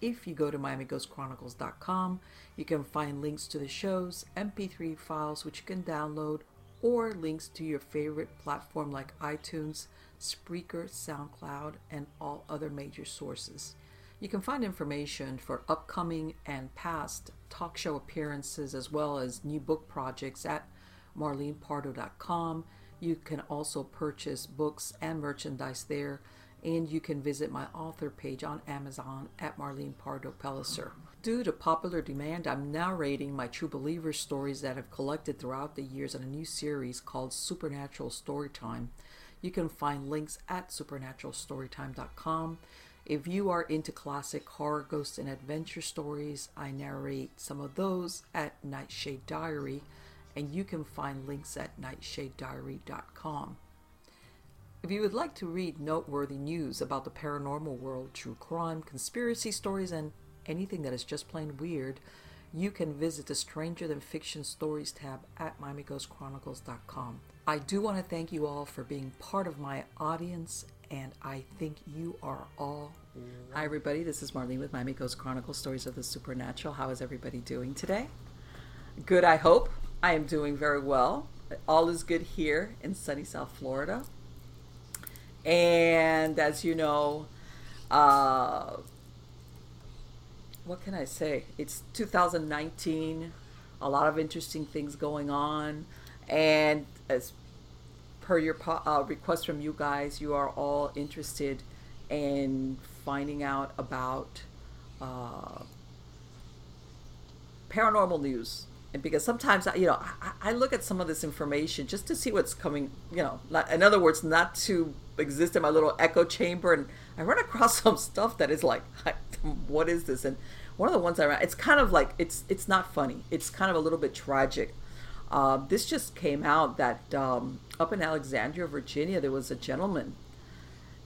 If you go to MiamiGhostChronicles.com, you can find links to the shows, MP3 files which you can download, or links to your favorite platform like iTunes, Spreaker, SoundCloud, and all other major sources. You can find information for upcoming and past talk show appearances as well as new book projects at marlenepardo.com. You can also purchase books and merchandise there and you can visit my author page on Amazon at Marlene Pardo Pellicer. Due to popular demand, I'm narrating my True Believer stories that I've collected throughout the years in a new series called Supernatural Storytime. You can find links at supernaturalstorytime.com. If you are into classic horror, ghost, and adventure stories, I narrate some of those at Nightshade Diary, and you can find links at nightshadediary.com. If you would like to read noteworthy news about the paranormal world, true crime, conspiracy stories, and anything that is just plain weird, you can visit the Stranger Than Fiction Stories tab at MiamiGhostChronicles.com. I do want to thank you all for being part of my audience, and I think you are all. Hi, everybody. This is Marlene with Miami Ghost Chronicles Stories of the Supernatural. How is everybody doing today? Good, I hope. I am doing very well. All is good here in sunny South Florida. And as you know, uh, what can I say? It's 2019, a lot of interesting things going on. And as per your po- uh, request from you guys, you are all interested in finding out about uh, paranormal news and because sometimes you know I, I, look at some of this information just to see what's coming you know not, in other words not to exist in my little echo chamber. And i run across some stuff that is like what is this? And one of the ones i ran it's kind of like it's it's not funny. It's kind of a little bit tragic. Uh, this just came out that um, up in alexandria virginia there was a gentleman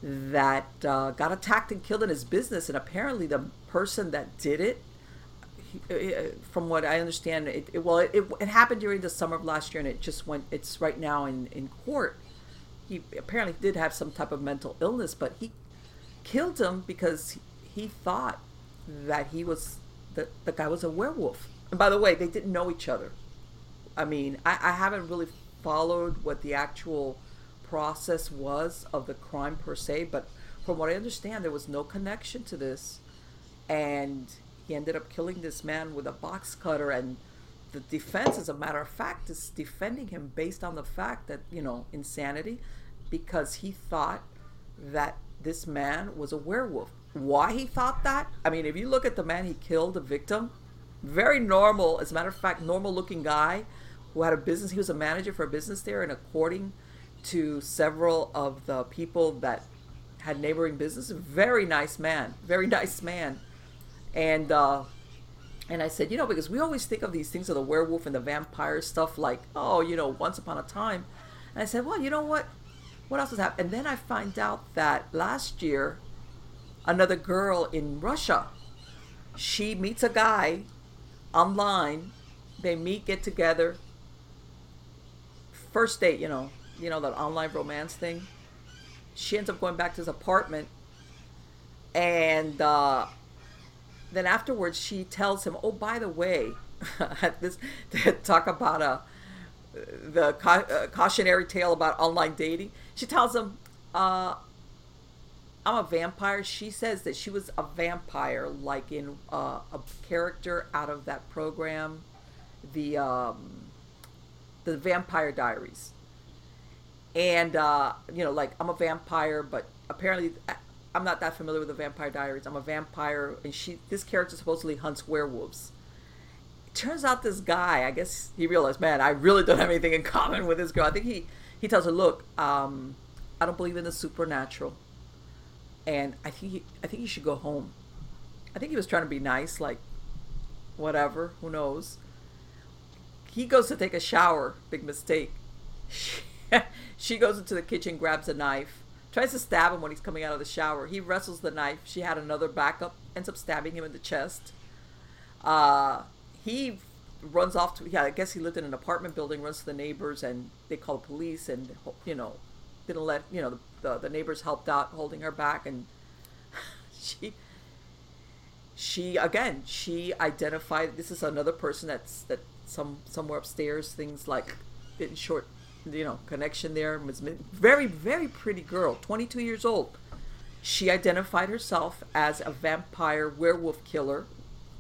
that uh, got attacked and killed in his business. And apparently the person that did it from what I understand, it, it well, it, it, happened during the summer of last year, and it just went. It's right now in in court. He apparently did have some type of mental illness, but he killed him because he thought that he was that the guy was a werewolf. And by the way, they didn't know each other. I mean, I, I haven't really followed what the actual process was of the crime per se, but from what I understand, there was no connection to this, and he ended up killing this man with a box cutter, and the defense, as a matter of fact, is defending him based on the fact that, you know, insanity, because he thought that this man was a werewolf. Why he thought that? I mean, if you look at the man he killed, the victim, very normal, as a matter of fact, normal looking guy who had a business. He was a manager for a business there, and according to several of the people that had neighboring business, very nice man, very nice man and uh, and I said, you know, because we always think of these things of the werewolf and the vampire stuff like, oh, you know, once upon a time. And I said, well, you know what? What else has happened? And then I find out that last year, another girl in Russia, she meets a guy online. They meet, get together. First date, you know, you know that online romance thing. She ends up going back to his apartment, and uh, then afterwards she tells him, "Oh, by the way, this talk about a the ca- uh, cautionary tale about online dating." She tells him, uh, I'm a vampire. She says that she was a vampire, like in uh, a character out of that program, the um, the Vampire Diaries. And uh, you know, like I'm a vampire, but apparently I'm not that familiar with the Vampire Diaries. I'm a vampire, and she this character supposedly hunts werewolves. It turns out this guy, I guess he realized, man, I really don't have anything in common with this girl. I think he he tells her, look, um, I don't believe in the supernatural and I think he, I think he should go home. I think he was trying to be nice, like whatever, who knows. He goes to take a shower, big mistake. She, she goes into the kitchen, grabs a knife, tries to stab him when he's coming out of the shower. He wrestles the knife. She had another backup, ends up stabbing him in the chest. Uh, he runs off to yeah, I guess he lived in an apartment building, runs to the neighbors, and they call the police, and you know, didn't let you know the the, the neighbors helped out holding her back and she she again she identified this is another person that's that some somewhere upstairs things like in short you know connection there very very pretty girl 22 years old she identified herself as a vampire werewolf killer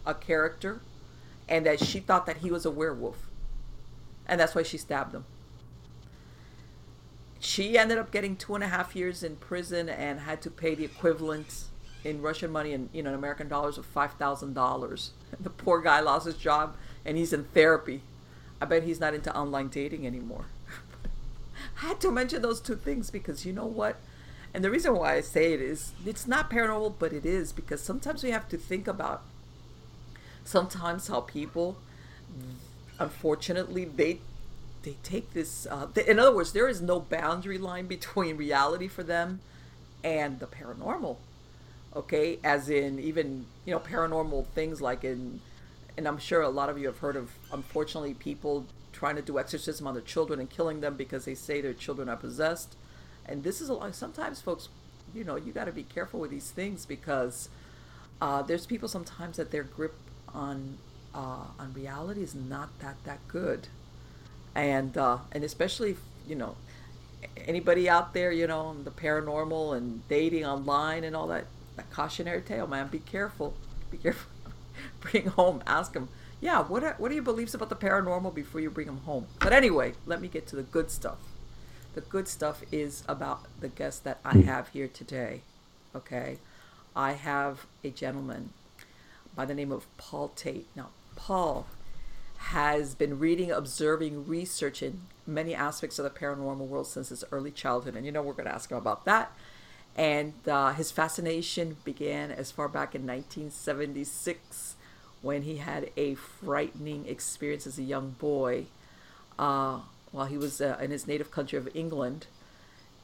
a character and that she thought that he was a werewolf and that's why she stabbed him she ended up getting two and a half years in prison and had to pay the equivalent in Russian money and you know in American dollars of five thousand dollars. The poor guy lost his job and he's in therapy. I bet he's not into online dating anymore. I had to mention those two things because you know what? And the reason why I say it is it's not paranormal, but it is because sometimes we have to think about sometimes how people unfortunately they they take this. Uh, they, in other words, there is no boundary line between reality for them and the paranormal. Okay, as in even you know paranormal things like in, and I'm sure a lot of you have heard of unfortunately people trying to do exorcism on their children and killing them because they say their children are possessed. And this is a lot. Sometimes, folks, you know, you got to be careful with these things because uh, there's people sometimes that their grip on uh, on reality is not that that good and uh, and especially you know anybody out there you know the paranormal and dating online and all that that cautionary tale man be careful be careful bring home ask them yeah what are, what are your beliefs about the paranormal before you bring them home but anyway let me get to the good stuff the good stuff is about the guest that i hmm. have here today okay i have a gentleman by the name of paul Taitt now paul has been reading, observing, researching many aspects of the paranormal world since his early childhood. And you know, we're going to ask him about that. And uh, his fascination began as far back in 1976 when he had a frightening experience as a young boy uh, while he was uh, in his native country of England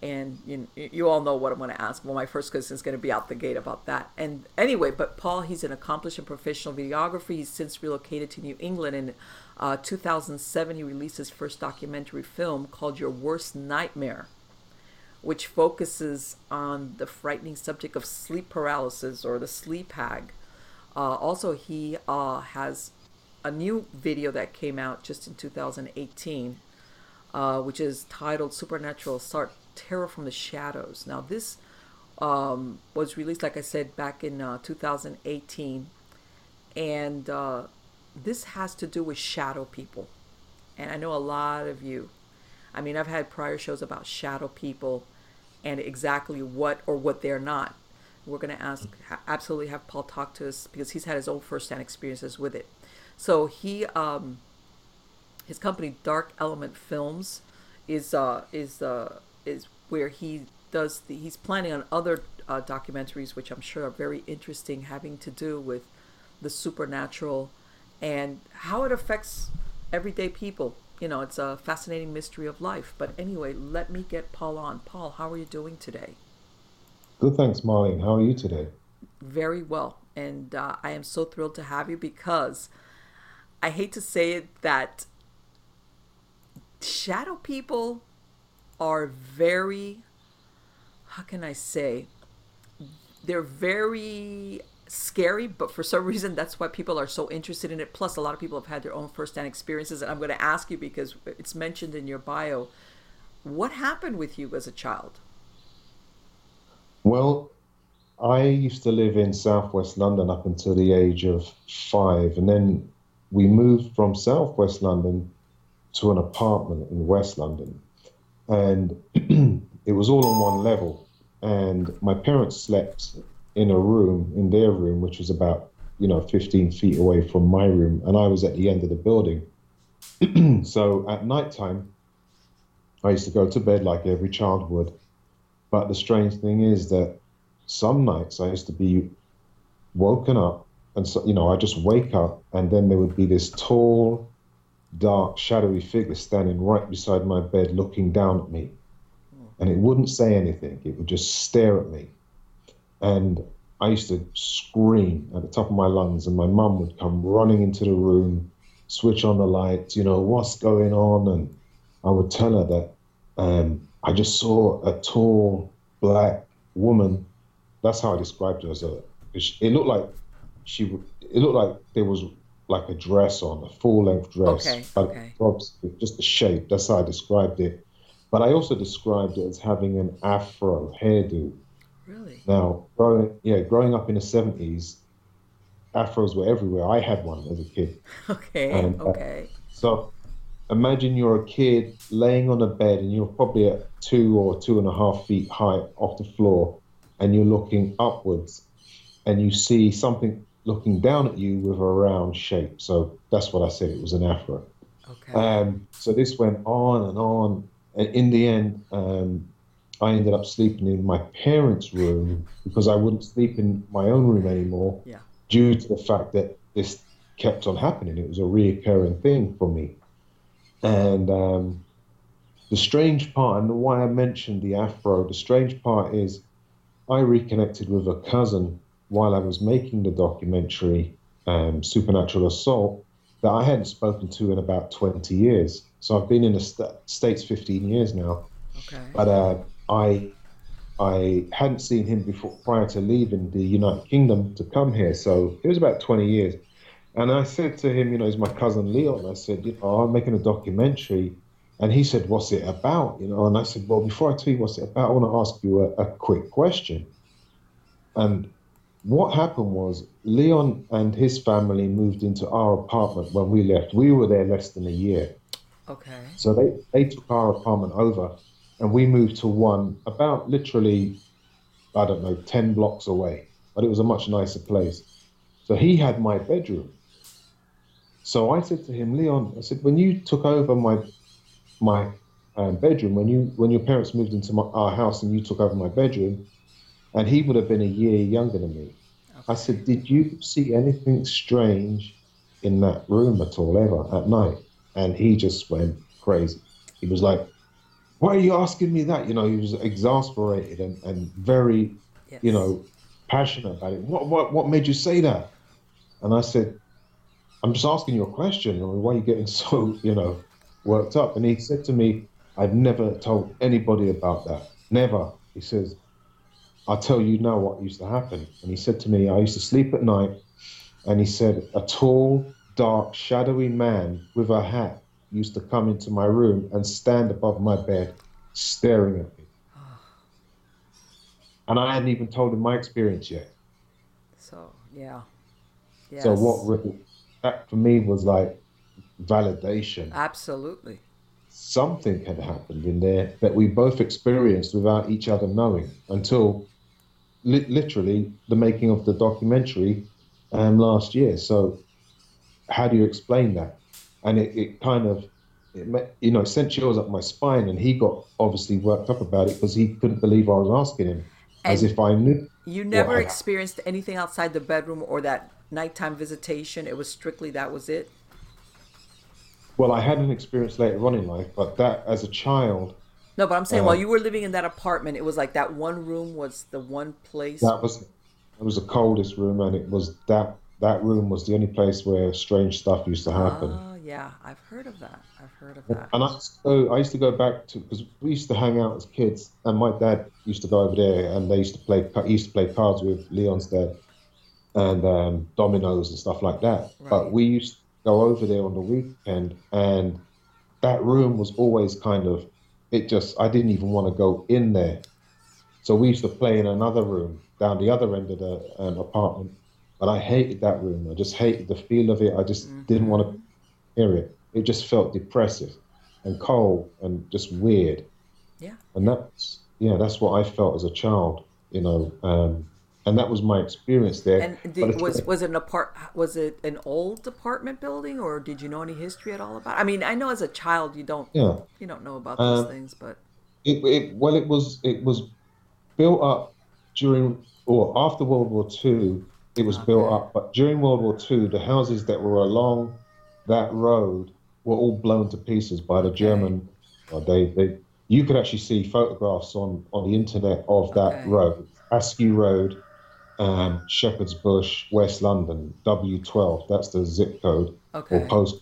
and you, you all know what I'm going to ask. Well, my first question is going to be out the gate about that. And anyway, but Paul, he's an accomplished and professional videographer. He's since relocated to New England. In uh, 2007, he released his first documentary film called Your Worst Nightmare, which focuses on the frightening subject of sleep paralysis or the sleep hag. Uh, also, he uh, has a new video that came out just in 2018, uh, which is titled Supernatural Assault Terror from the Shadows. Now, this um, was released, like I said, back in uh, 2018, and uh, this has to do with shadow people. And I know a lot of you, I mean, I've had prior shows about shadow people and exactly what or what they're not. We're going to ask, absolutely have Paul talk to us because he's had his own firsthand experiences with it. So he, um, his company Dark Element Films, is uh, is uh, is where he does the, he's planning on other uh, documentaries which i'm sure are very interesting having to do with the supernatural and how it affects everyday people. You know it's a fascinating mystery of life. But anyway let me get paul on. Paul how are you doing today good thanks marlene how are you today very well and uh, i am so thrilled to have you because I hate to say it that shadow people are very how can I say they're very scary, but for some reason that's why people are so interested in it. Plus, a lot of people have had their own first-hand experiences, and I'm going to ask you because it's mentioned in your bio. What happened with you as a child? Well, I used to live in southwest London up until the age of five, and then we moved from southwest London to an apartment in West London, and it was all on one level. And my parents slept in a room, in their room, which was about you know 15 feet away from my room, and I was at the end of the building. so at night time, I used to go to bed like every child would. But the strange thing is that some nights I used to be woken up, and so you know I just wake up, and then there would be this tall, dark, shadowy figure standing right beside my bed, looking down at me, and it wouldn't say anything. It would just stare at me, and I used to scream at the top of my lungs, and my mum would come running into the room, switch on the lights, you know, what's going on, and I would tell her that um, I just saw a tall black woman that's how I described her as a. It looked like she. It looked like there was like a dress on, a full length dress. Okay. okay. Just the shape. That's how I described it. But I also described it as having an afro hairdo. Really? Now, growing yeah, growing up in the seventies, afros were everywhere. I had one as a kid. Okay. And, uh, okay. Uh, so imagine you're a kid laying on a bed and you're probably at two or two and a half feet high off the floor and you're looking upwards and you see something looking down at you with a round shape. So that's what I said. It was an afro. Okay. Um, so this went on and on. And in the end, um, I ended up sleeping in my parents' room because I wouldn't sleep in my own room anymore yeah. due to the fact that this kept on happening. It was a reoccurring thing for me. And um, the strange part, and why I mentioned the afro, the strange part is I reconnected with a cousin while I was making the documentary um, Supernatural Assault that I hadn't spoken to in about 20 years. So I've been in the st- States 15 years now. Okay. But uh, I I hadn't seen him before prior to leaving the United Kingdom to come here. So it was about 20 years. And I said to him, you know, he's my cousin Leon. I said, you know, I'm making a documentary and he said, What's it about? You know, and I said, Well, before I tell you what's it about, I want to ask you a, a quick question. And what happened was Leon and his family moved into our apartment when we left. We were there less than a year. Okay. So they, they took our apartment over and we moved to one about literally, I don't know, 10 blocks away. But it was a much nicer place. So he had my bedroom. So I said to him, Leon, I said, when you took over my my um, bedroom when you when your parents moved into my, our house and you took over my bedroom, and he would have been a year younger than me. Okay. I said, "Did you see anything strange in that room at all ever at night?" And he just went crazy. He was like, "Why are you asking me that?" You know, he was exasperated and, and very, yes. you know, passionate about it. What what what made you say that? And I said, "I'm just asking you a question. I mean, why are you getting so you know?" worked up. And he said to me, I've never told anybody about that. Never. He says, I'll tell you now what used to happen. And he said to me, I used to sleep at night. And he said, a tall, dark, shadowy man with a hat used to come into my room and stand above my bed, staring at me. And I hadn't even told him my experience yet. So, yeah. Yes. So, what that for me was like, validation. Absolutely. Something had happened in there that we both experienced without each other knowing until li- literally the making of the documentary um, last year. So, how do you explain that? And it, it kind of, it, you know, sent chills up my spine. And he got obviously worked up about it because he couldn't believe I was asking him, and as if I knew. You never experienced anything outside the bedroom or that nighttime visitation. It was strictly that was it. Well, I had an experience later on in life, but that as a child. No, but I'm saying uh, while you were living in that apartment, it was like that one room was the one place. That was, it was the coldest room, and it was that that room was the only place where strange stuff used to happen. Oh, yeah, I've heard of that. I've heard of that. And I, so I used to go back to because we used to hang out as kids, and my dad used to go over there, and they used to play. He used to play cards with Leon's dad, and um, dominoes and stuff like that. Right. But we used to go over there on the weekend, and that room was always kind of. It just I didn't even want to go in there, so we used to play in another room down the other end of the um, apartment. But I hated that room. I just hated the feel of it. I just didn't want to hear it. It just felt depressive and cold and just weird. Yeah. And that's yeah, that's what I felt as a child, you know. Um, and that was my experience there. And did, was was it an apart? Was it an old apartment building, or did you know any history at all about? It? I mean, I know as a child you don't yeah, you don't know about those Um, things, but it, it well, it was it was built up during or after World War Two. It was built up, but during World War Two, the houses that were along that road were all blown to pieces by the German. They, they you could actually see photographs on on the internet of that Okay. road, Askew Road, um, Shepherd's Bush, West London, W12. That's the zip code or post.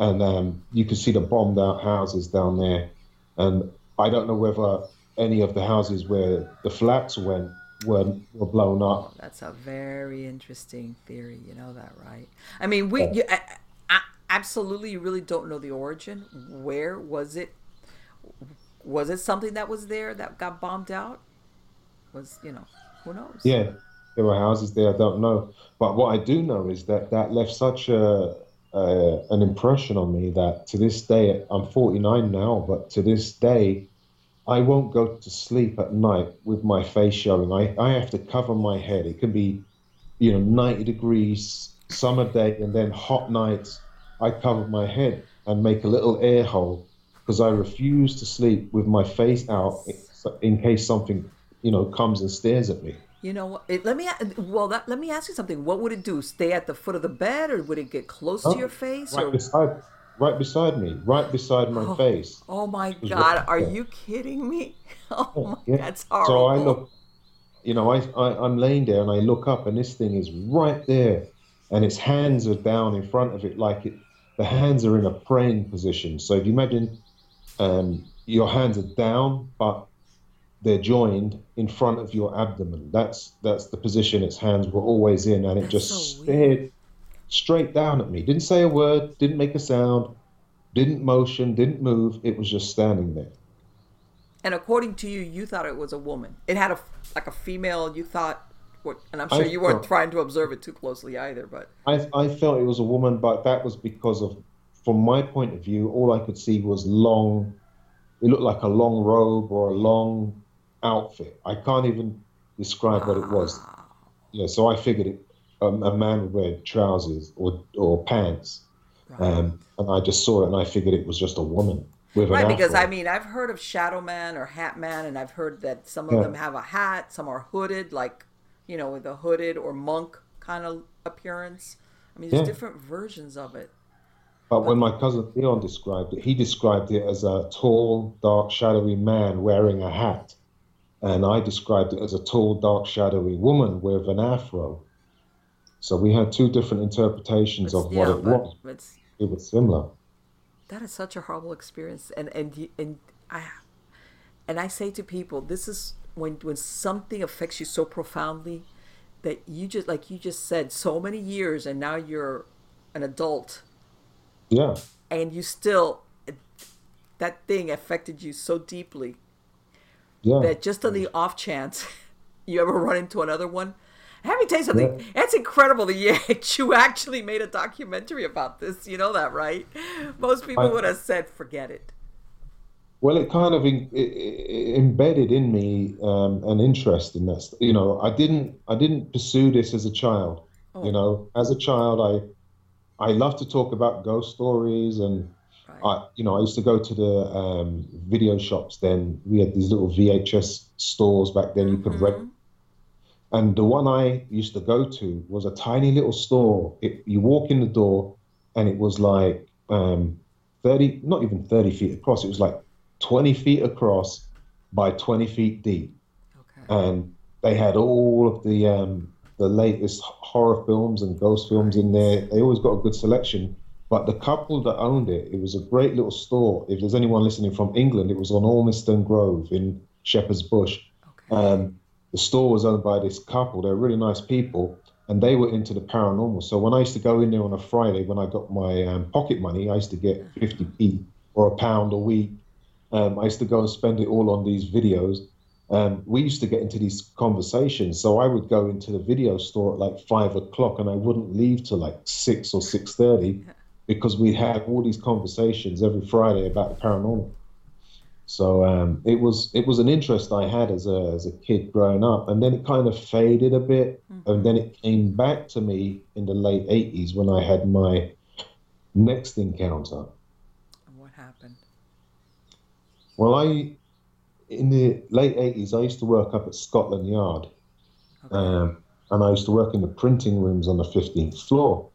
And um, you can see the bombed out houses down there. And I don't know whether any of the houses where the flats went were, were blown up. that's a very interesting theory. You know that, right? I mean, we Yeah. you, I, I, absolutely you really don't know the origin. Where was it? Was it something that was there that got bombed out? Was you know who knows? Yeah, there were houses there. I don't know, but what I do know is that that left such a, a an impression on me that to this day, I'm 49 now, but to this day, I won't go to sleep at night with my face showing. I, I have to cover my head. It can be, you know, 90 degrees summer day and then hot nights. I cover my head and make a little air hole because I refuse to sleep with my face out in case something, you know, comes and stares at me. You know, it, let me well. That, let me ask you something. What would it do? Stay at the foot of the bed, or would it get close Oh, to your face? Right Or beside, right beside me, right beside my face. oh my God, right are there. you kidding me? Oh my, Yeah. that's horrible. So I look, you know, I, I I'm laying there and I look up and this thing is right there, and its hands are down in front of it, like it. The hands are in a praying position. So if you imagine, um, your hands are down, but they're joined in front of your abdomen. That's that's the position its hands were always in, and it That's just so stared straight down at me. Didn't say a word, didn't make a sound, didn't motion, didn't move. It was just standing there. And according to you, you thought it was a woman. It had a like a female. You thought. And I'm sure I you weren't thought- trying to observe it too closely either. But I, I felt it was a woman, but that was because of, from my point of view, all I could see was long. It looked like a long robe or a long outfit. I can't even describe what it was. Yeah, so I figured it, um, a man would wear trousers or or pants, right, um, and I just saw it and I figured it was just a woman with right because I mean, I've heard of Shadow Man or Hat Man, and I've heard that some of Yeah. them have a hat, some are hooded, like you know, with a hooded or monk kind of appearance. I mean, there's Yeah. different versions of it. But when my cousin Leon described it, he described it as a tall, dark, shadowy man wearing a hat. And I described it as a tall, dark, shadowy woman with an afro. So we had two different interpretations of what yeah, it but was. it's It was similar. that is such a horrible experience and and and i and i say to people this is when when something affects you so profoundly that you just like you just said so many years and now you're an adult Yeah. and you still that thing affected you so deeply Yeah. that just on the off chance you ever run into another one let me tell you something. It's incredible that you, you actually made a documentary about this. You know that, right? Most people I- would have said, "Forget it." Well, it kind of in, it, it embedded in me um, an interest in this. You know, I didn't I didn't pursue this as a child. Oh. You know, as a child, I I love to talk about ghost stories, and. I you know I used to go to the um, video shops. Then we had these little VHS stores back then. You could Mm-hmm. rent. And the one I used to go to was a tiny little store. It, you walk in the door, and it was like um, thirty, not even thirty feet across. It was like 20 feet across by 20 feet deep. Okay. And they had all of the um, the latest horror films and ghost films in there. They always got a good selection. But the couple that owned it, it was a great little store. If there's anyone listening from England, it was on Ormiston Grove in Shepherd's Bush. Okay. Um, the store was owned by this couple. They're really nice people, and they were into the paranormal. So when I used to go in there on a Friday, when I got my um, pocket money, I used to get 50p or a pound a week. Um, I used to go and spend it all on these videos. Um, we used to get into these conversations. So I would go into the video store at like five o'clock, and I wouldn't leave till like six or six thirty because we had all these conversations every Friday about the paranormal. So um, it was it was an interest I had as a as a kid growing up, and then it kind of faded a bit, Mm-hmm. and then it came back to me in the late '80s when I had my next encounter. what happened? Well, I in the late '80s I used to work up at Scotland Yard, Okay. um, and I used to work in the printing rooms on the 15th floor.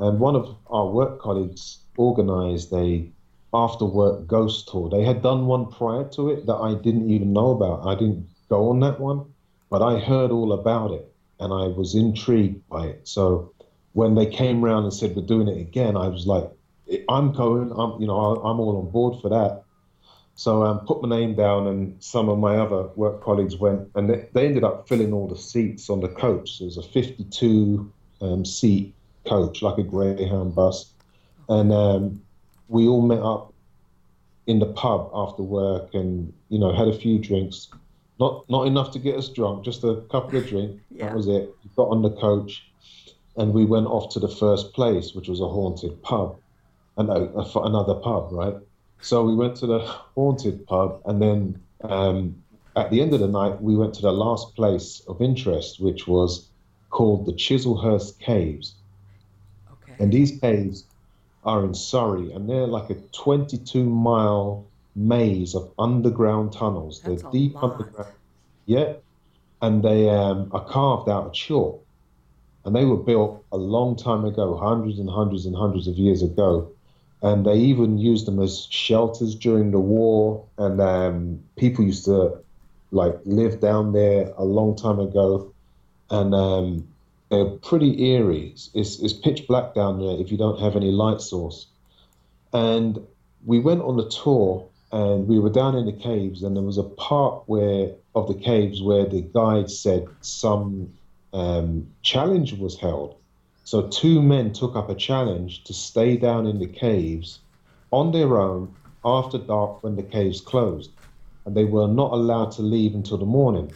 And one of our work colleagues organised a after work ghost tour. They had done one prior to it that I didn't even know about. I didn't go on that one, but I heard all about it and I was intrigued by it. So when they came round and said we're doing it again, I was like, I'm going. I'm you know I'm all on board for that. So I um, put my name down, and some of my other work colleagues went, and they, they ended up filling all the seats on the coach. It was a 52 um, seat coach, like a Greyhound bus, and um, we all met up in the pub after work, and you know had a few drinks. Not not enough to get us drunk, just a couple of drinks. Yeah. That was it. We got on the coach, and we went off to the first place, which was a haunted pub, and a, a, another pub, right? So we went to the haunted pub, and then um, at the end of the night, we went to the last place of interest, which was called the Chislehurst Caves. And these caves are in Surrey, and they're like a 22 mile maze of underground tunnels. That's they're deep lot. underground. Yeah. And they um, are carved out of chalk. And they were built a long time ago, hundreds and hundreds and hundreds of years ago. And they even used them as shelters during the war. And um, people used to like live down there a long time ago. And um, they're pretty eerie. It's, it's, pitch black down there if you don't have any light source. And we went on the tour and we were down in the caves and there was a part where of the caves where the guide said some um, challenge was held. So two men took up a challenge to stay down in the caves on their own after dark when the caves closed. And they were not allowed to leave until the morning.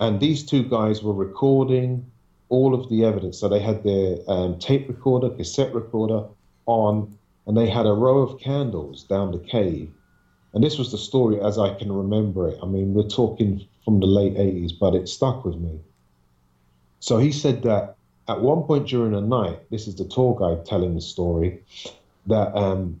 And these two guys were recording all of the evidence. So they had their um, tape recorder, cassette recorder on, and they had a row of candles down the cave. And this was the story as I can remember it. I mean, we're talking from the late 80s, but it stuck with me. So he said that at one point during the night, this is the tour guide telling the story, that um,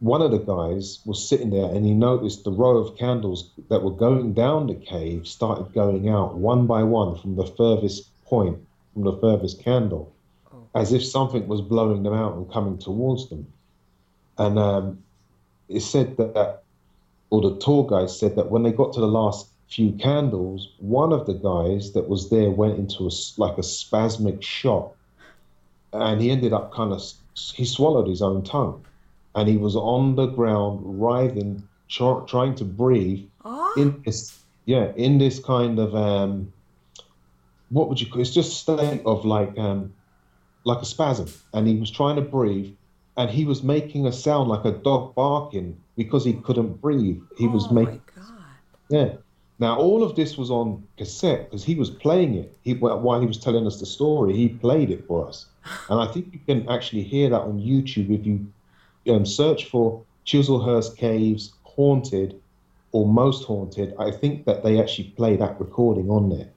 one of the guys was sitting there and he noticed the row of candles that were going down the cave started going out one by one from the furthest point, from the furthest candle, Oh. as if something was blowing them out and coming towards them. And um, it said that, or the tour guide said that when they got to the last few candles, one of the guys that was there went into a, like a spasmic shock, and he ended up kind of he swallowed his own tongue, and he was on the ground writhing, tr- trying to breathe Oh, in this yeah in this kind of um what would you call it's just state of like um like a spasm. And he was trying to breathe and he was making a sound like a dog barking because he couldn't breathe. He was oh making my God. yeah. Now all of this was on cassette because he was playing it. He while he was telling us the story he played it for us. And i think you can actually hear that on youtube if you um, search for chislehurst caves haunted or most haunted, I think that they actually play that recording on there.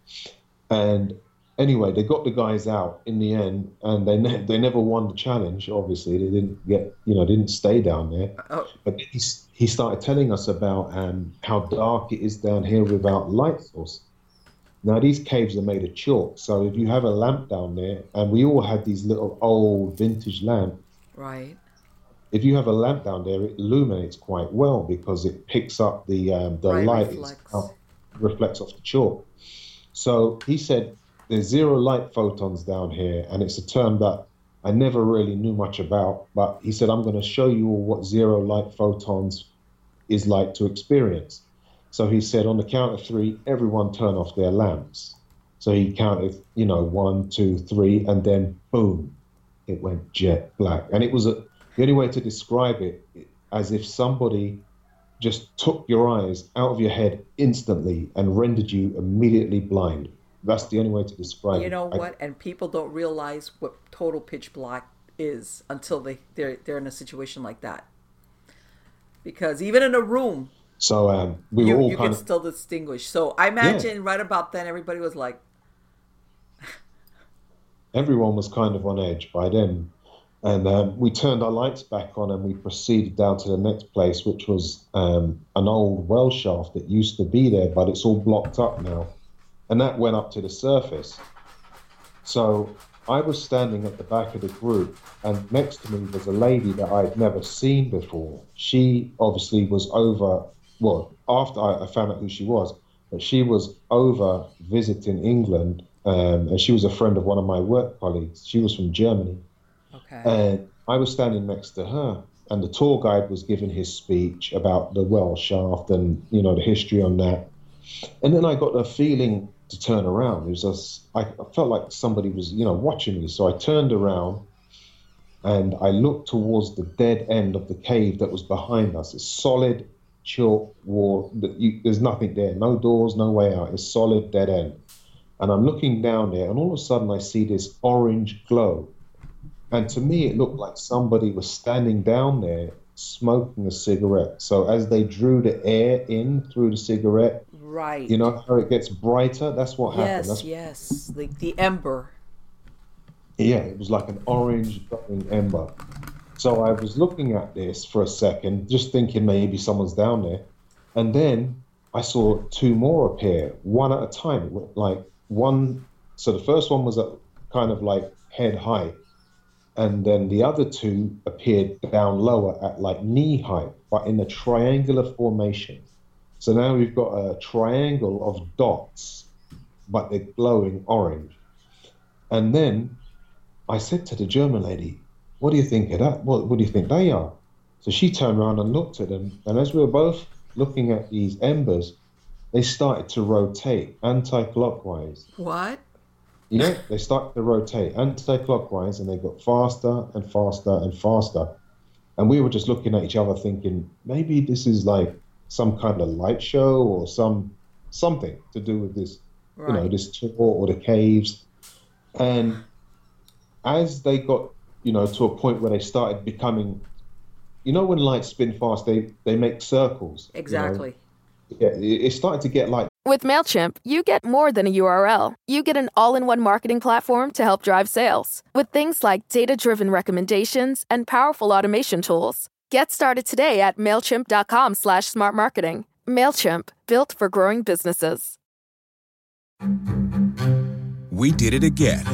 And anyway, they got the guys out in the end, and they ne- they never won the challenge. Obviously, they didn't get you know didn't stay down there. Oh, But he, he started telling us about um, how dark it is down here without light source. Now these caves are made of chalk, so if you have a lamp down there, and we all had these little old vintage lamps right. if you have a lamp down there, it illuminates quite well because it picks up the um, the Right, light reflects. reflects off the chalk. So he said there's zero light photons down here, and it's a term that I never really knew much about. But he said, I'm going to show you all what zero light photons is like to experience. So he said, on the count of three, everyone turn off their lamps. So he counted, you know, one, two, three, and then boom, it went jet black. And it was a, the only way to describe it as if somebody just took your eyes out of your head instantly and rendered you immediately blind. That's the only way to describe you it. You know what? and people don't realize what total pitch black is until they they're they're in a situation like that. Because even in a room, So um, we you, all you kind can of still distinguish. So I imagine right about then everybody was like, everyone was kind of on edge by then. And um, we turned our lights back on and we proceeded down to the next place, which was um, an old well shaft that used to be there, but it's all blocked up now. And that went up to the surface. So I was standing at the back of the group, and next to me was a lady that I'd never seen before. She obviously was over, well, after I, I found out who she was, but she was over visiting England, um, and she was a friend of one of my work colleagues. She was from Germany. Okay, And I was standing next to her, and the tour guide was giving his speech about the well shaft and you know the history on that. And then I got a feeling to turn around. It was just, I, felt like somebody was you know watching me, so I turned around and I looked towards the dead end of the cave that was behind us. It's solid chalk wall. There's nothing there, no doors, no way out. It's solid dead end. And I'm looking down there, and all of a sudden I see this orange glow. And to me, it looked like somebody was standing down there smoking a cigarette. So as they drew the air in through the cigarette, right. you know how it gets brighter? That's what happened. yes, That's, yes, like the ember. Yeah, it was like an orange glowing ember. So I was looking at this for a second, just thinking maybe someone's down there. And then I saw two more appear, one at a time. Like one, so the first one was at kind of like head height. And then the other two appeared down lower at like knee height, but in a triangular formation. So now we've got a triangle of dots, but they're glowing orange. And then I said to the German lady, What do you think of that? What, what do you think they are? So she turned around and looked at them. And as we were both looking at these embers, they started to rotate anti clockwise. What? You know, they started to rotate anti clockwise and they got faster and faster and faster. And we were just looking at each other thinking, maybe this is like some kind of light show or some something to do with this you know, this tour or the caves. And as they got, you know, to a point where they started becoming, you know, when lights spin fast, they they make circles. you know? Exactly. Yeah, it started to get like With MailChimp, you get more than a URL. You get an all in one marketing platform to help drive sales with things like data driven recommendations and powerful automation tools. Get started today at MailChimp.com slash smart marketing. MailChimp, built for growing businesses. We did it again.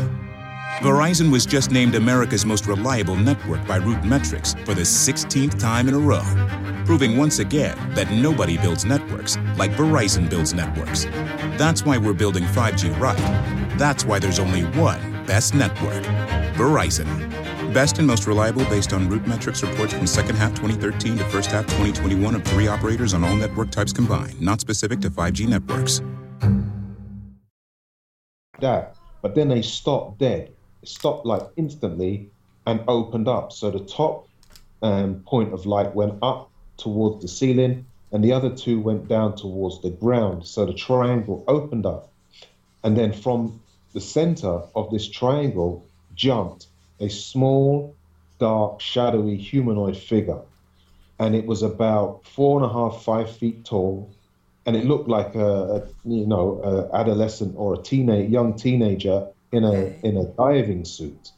Verizon was just named America's most reliable network by RootMetrics for the 16th time in a row, proving once again that nobody builds networks like Verizon builds networks. That's why we're building 5G right. That's why there's only one best network Verizon. Best and most reliable based on RootMetrics reports from second half 2013 to first half 2021 of three operators on all network types combined, not specific to 5G networks. that. But then they stopped dead. It stopped like instantly and opened up. So the top um, point of light went up towards the ceiling, and the other two went down towards the ground. So the triangle opened up. And then from the center of this triangle jumped a small, dark, shadowy humanoid figure. And it was about four and a half, five feet tall, and it looked like a, a you know a adolescent or a teenage young teenager in a in a diving suit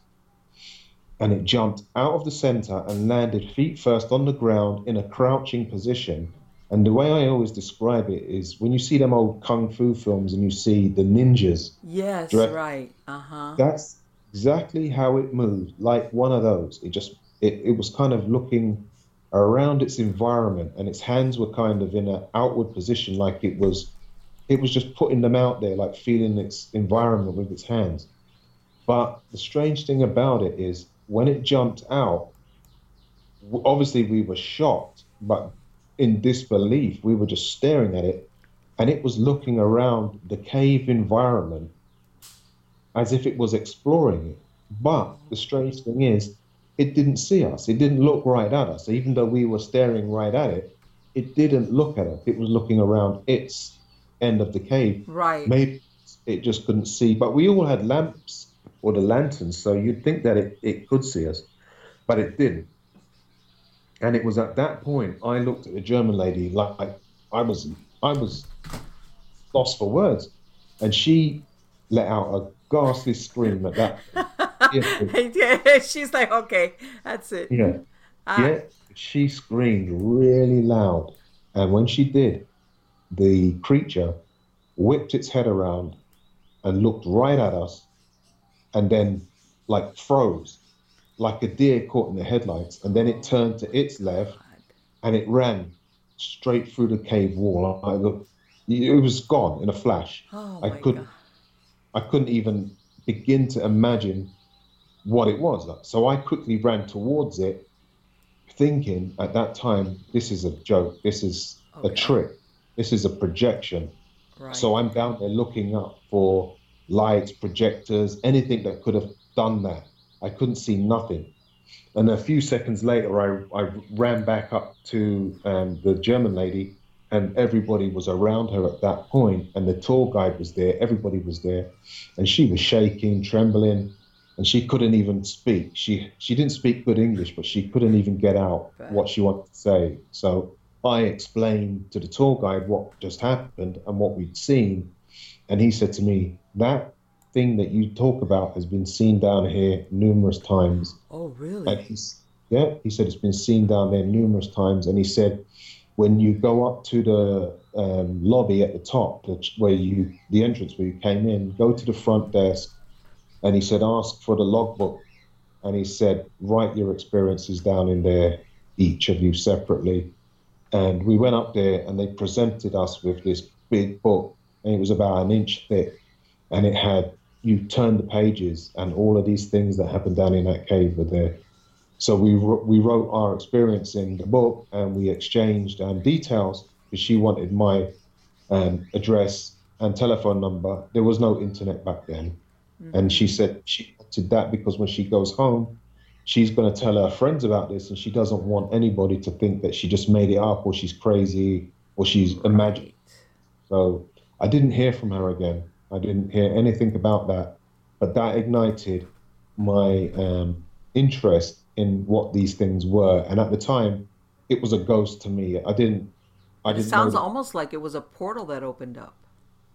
and it jumped out of the center and landed feet first on the ground in a crouching position and the way i always describe it is when you see them old kung fu films and you see the ninjas Yes, Direct- right. Uh huh. that's exactly how it moved like one of those it just it, it was kind of looking around its environment and its hands were kind of in an outward position like it was It was just putting them out there, like feeling its environment with its hands. But the strange thing about it is when it jumped out, obviously we were shocked, but in disbelief, we were just staring at it, and it was looking around the cave environment as if it was exploring it. But the strange thing is, it didn't see us. It didn't look right at us. Even though we were staring right at it, it didn't look at us. It was looking around its end of the cave. Right. Maybe it just couldn't see. But we all had lamps or the lanterns, so you'd think that it, it could see us, but it didn't. And it was at that point I looked at the German lady like I was I was lost for words, and she let out a ghastly scream at that. yeah, she's like, okay, that's it. Yeah, uh, yeah. She screamed really loud, and when she did, the creature whipped its head around and looked right at us, and then like froze like a deer caught in the headlights, and then it turned to its left and it ran straight through the cave wall. I, it was gone in a flash. Oh I couldn't. God. I couldn't even begin to imagine what it was. So I quickly ran towards it, thinking at that time, this is a joke. This is okay. a trick. This is a projection. Right. So I'm down there looking up for lights, projectors, anything that could have done that. I couldn't see nothing. And a few seconds later, I, I ran back up to um, the German lady, and everybody was around her at that point, and the tour guide was there, everybody was there, and she was shaking, trembling, and she couldn't even speak. She she didn't speak good English, but she couldn't even get out what she wanted to say. So I explained to the tour guide what just happened and what we'd seen, and he said to me, "That thing that you talk about has been seen down here numerous times. Oh, really? Yeah, he said it's been seen down there numerous times. And he said, when you go up to the um, lobby at the top, where you, the entrance where you came in, go to the front desk. And he said, ask for the logbook. And he said, write your experiences down in there, each of you separately. And we went up there and they presented us with this big book. And it was about an inch thick. And it had you turn the pages, and all of these things that happened down in that cave were there. So we we wrote our experience in the book, and we exchanged um, details because she wanted my um, address and telephone number. There was no internet back then, mm-hmm. and she said she wanted that because when she goes home, she's going to tell her friends about this, and she doesn't want anybody to think that she just made it up or she's crazy or she's right. imagined. So I didn't hear from her again. I didn't hear anything about that, but that ignited my um, interest in what these things were. And at the time, it was a ghost to me. I didn't. I didn't. It sounds almost like it was a portal that opened up.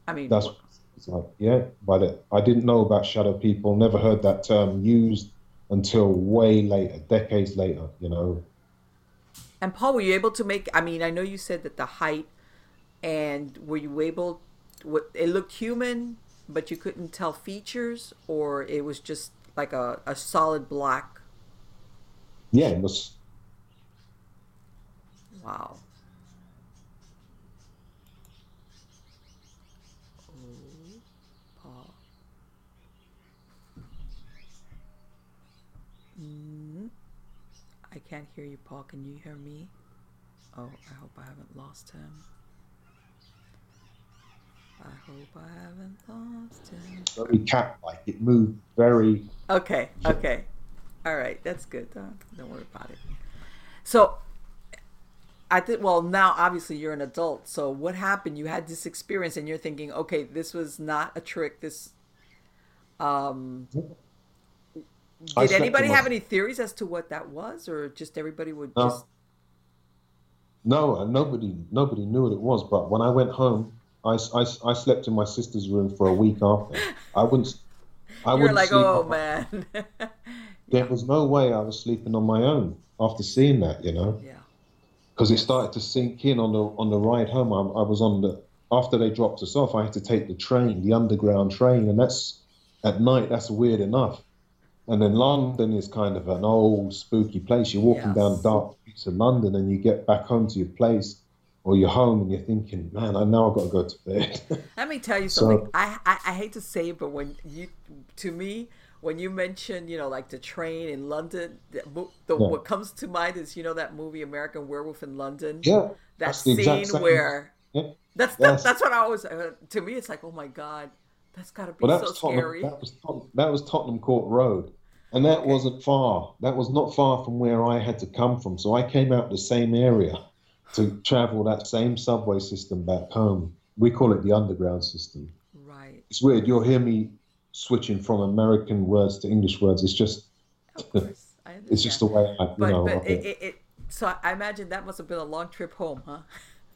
I mean, that's it's like yeah, but it, I didn't know about shadow people. Never heard that term used until way later, decades later. You know. And Paul, were you able to make? I mean, I know you said that the height, and were you able what it looked human, but you couldn't tell features, or it was just like a, a solid black. Yeah, it was. Wow. Mm-hmm. I can't hear you, Paul. Can you hear me? Oh, I hope I haven't lost him. I hope I haven't lost him. Very cat-like. It moved very. Okay. Okay. All right. That's good. Don't, don't worry about it. So, I think. Well, now obviously you're an adult. So what happened? You had this experience, and you're thinking, okay, this was not a trick. This. Um. Did anybody have any theories as to what that was, or just everybody would just? No, nobody, nobody knew what it was. But when I went home, I, I, I slept in my sister's room for a week after. I wouldn't. I You're wouldn't like, oh man. there was no way I was sleeping on my own after seeing that, you know. Yeah. Because it started to sink in on the on the ride home. I, I was on the after they dropped us off. I had to take the train, the underground train, and that's at night. That's weird enough. And then London is kind of an old spooky place. You're walking yes. down dark streets of London, and you get back home to your place or you're home and you're thinking, man, I know I've got to go to bed. Let me tell you something. So, I, I I hate to say it, but when you to me when you mention, you know, like the train in London, the, the yeah. what comes to mind is, you know, that movie American Werewolf in London. Yeah. That scene where yeah. that's yes. that's what I always uh, to me. It's like, oh my god, that's got to be well, so scary. That was Tottenham, that was Tottenham Court Road, and that okay. wasn't far. That was not far from where I had to come from. So I came out the same area to travel that same subway system back home. We call it the underground system. Right. It's weird. You'll hear me switching from American words to English words. It's just, it's just the way I, you but, know. But it, it, it, so I imagine that must have been a long trip home, huh?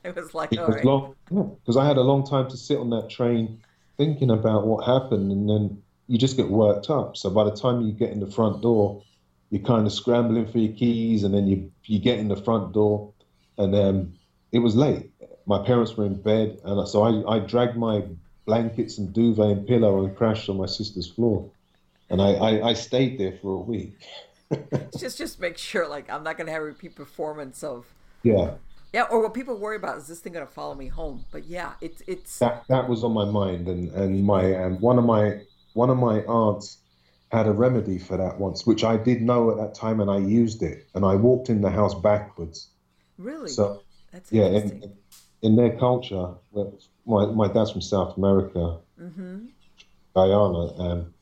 It was like, it was right. long, because yeah, I had a long time to sit on that train thinking about what happened, and then you just get worked up. So by the time you get in the front door, you're kind of scrambling for your keys, and then you you get in the front door, and then it was late. My parents were in bed, and so I, I dragged my blankets and duvet and pillow and crashed on my sister's floor, and I, I, I stayed there for a week. just just make sure, like I'm not gonna have a repeat performance of. Yeah. Yeah, or what people worry about is this thing gonna follow me home? But yeah, it's it's that that was on my mind, and and my um, one of my one of my aunts had a remedy for that once, which I did know at that time, and I used it, and I walked in the house backwards. Really? So that's yeah, in, in their culture, my my dad's from South America, mm-hmm. Guyana, and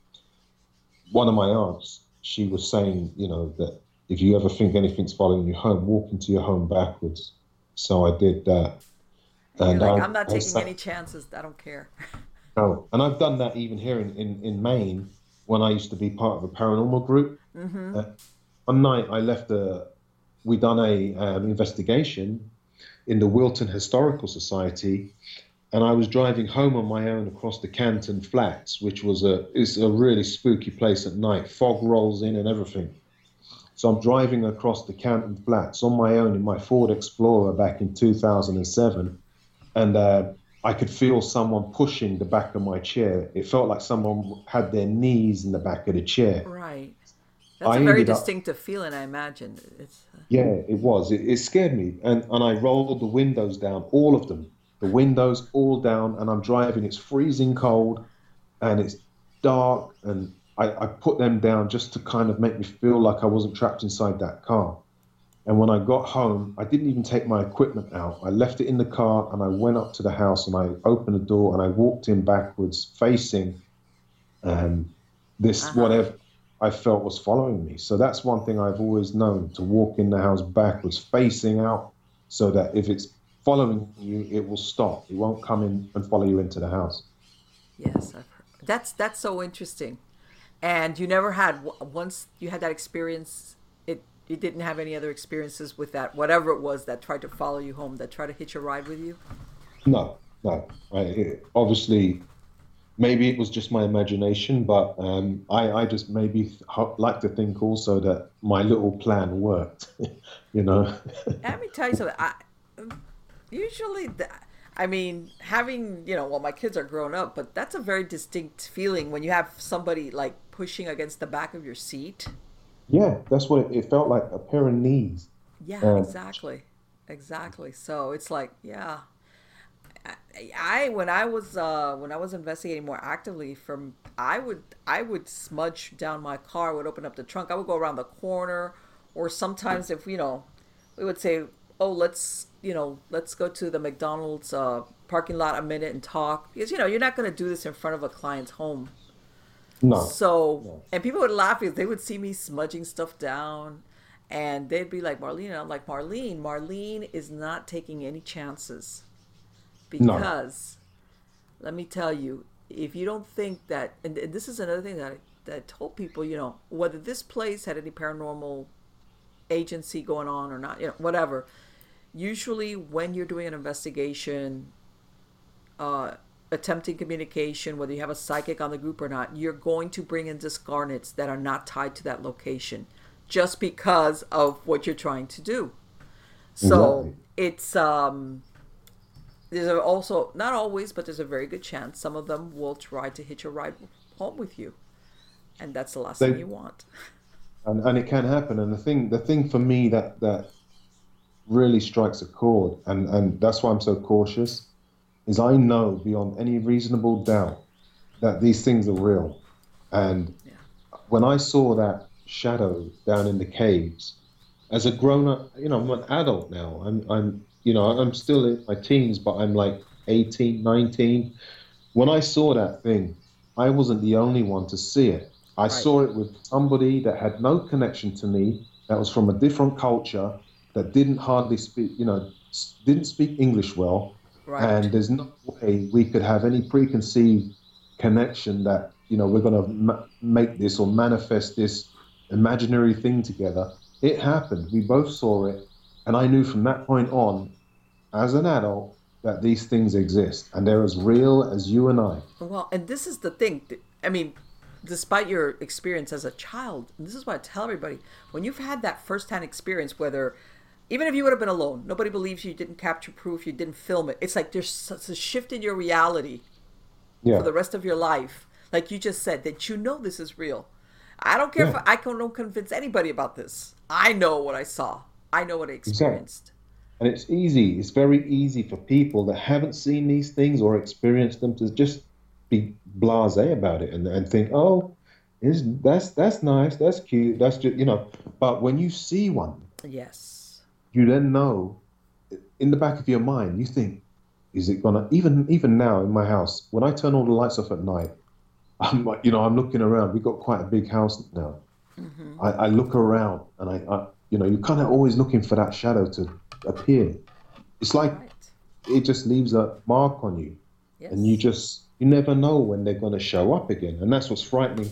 one of my aunts, she was saying, you know, that if you ever think anything's following you home, walk into your home backwards. So I did that. And like, I, am not taking any chances. I don't care. no, and I've done that even here in, in, in Maine when I used to be part of a paranormal group. Mm-hmm. Uh, one night I left a, we done a um, investigation in the Wilton Historical Society, and I was driving home on my own across the Canton Flats, which was a is a really spooky place at night. Fog rolls in and everything. So I'm driving across the Canton Flats on my own in my Ford Explorer back in 2007, and uh, I could feel someone pushing the back of my chair. It felt like someone had their knees in the back of the chair. Right. That's I a very distinctive up, feeling, I imagine. It's, uh... Yeah, it was. It, it scared me, and and I rolled the windows down, all of them, the windows all down, and I'm driving. It's freezing cold, and it's dark, and I, I put them down just to kind of make me feel like I wasn't trapped inside that car. And when I got home, I didn't even take my equipment out. I left it in the car and I went up to the house and I opened the door and I walked in backwards, facing um, this uh-huh. whatever I felt was following me. So that's one thing I've always known to walk in the house backwards, facing out, so that if it's following you, it will stop. It won't come in and follow you into the house. Yes, that's that's so interesting. And you never had once you had that experience. It you didn't have any other experiences with that, whatever it was that tried to follow you home, that tried to hitch a ride with you. No, no. I, obviously, maybe it was just my imagination, but um, I, I just maybe like to think also that my little plan worked. you know. Let me tell you something. I, usually, the, I mean, having you know, well, my kids are grown up, but that's a very distinct feeling when you have somebody like pushing against the back of your seat. Yeah, that's what it, it felt like a pair of knees. Yeah, um, exactly, exactly. So it's like, yeah, I when I was uh, when I was investigating more actively from I would I would smudge down my car, would open up the trunk, I would go around the corner, or sometimes if you know, we would say, oh let's you know let's go to the McDonald's uh, parking lot a minute and talk because you know you're not going to do this in front of a client's home. No. So no. and people would laugh because they would see me smudging stuff down. And they'd be like, Marlene, I'm like, Marlene, Marlene is not taking any chances because no. let me tell you, if you don't think that, and, and this is another thing that I, that I told people, you know, whether this place had any paranormal agency going on or not, you know, whatever. Usually, when you're doing an investigation, uh, attempting communication, whether you have a psychic on the group or not, you're going to bring in discarnates that are not tied to that location just because of what you're trying to do. So exactly. it's um there's also not always, but there's a very good chance some of them will try to hitch a ride home with you, and that's the last they, thing you want. And, and it can happen. And the thing, the thing for me that that really strikes a chord, and, and that's why I'm so cautious, is I know beyond any reasonable doubt that these things are real. And yeah. when I saw that shadow down in the caves, as a grown up, you know, I'm an adult now. I'm, I'm, you know, I'm still in my teens, but I'm like 18, 19. When I saw that thing, I wasn't the only one to see it. I right. saw it with somebody that had no connection to me, that was from a different culture, that didn't hardly speak, you know, didn't speak English well. Right. And there's no way we could have any preconceived connection that, you know, we're going to ma- make this or manifest this imaginary thing together. It happened. We both saw it. And I knew from that point on, as an adult, that these things exist and they're as real as you and I. Well, and this is the thing. I mean, despite your experience as a child, this is what I tell everybody when you've had that firsthand experience, whether even if you would have been alone, nobody believes you didn't capture proof, you didn't film it. It's like there's such a shift in your reality yeah. for the rest of your life. Like you just said, that you know this is real. I don't care yeah. if I, I don't convince anybody about this. I know what I saw. I know what I experienced. Exactly. And it's easy. It's very easy for people that haven't seen these things or experienced them to just be blasé about it and, and think, oh, is that's that's nice, that's cute, that's just you know. But when you see one, yes, you then know in the back of your mind, you think, is it gonna even even now in my house when I turn all the lights off at night, I'm like, you know, I'm looking around. We've got quite a big house now. Mm-hmm. I, I, look around and I, I you know, you're kind of always looking for that shadow to appear. It's like right. it just leaves a mark on you, yes. and you just you never know when they're going to show up again, and that's what's frightening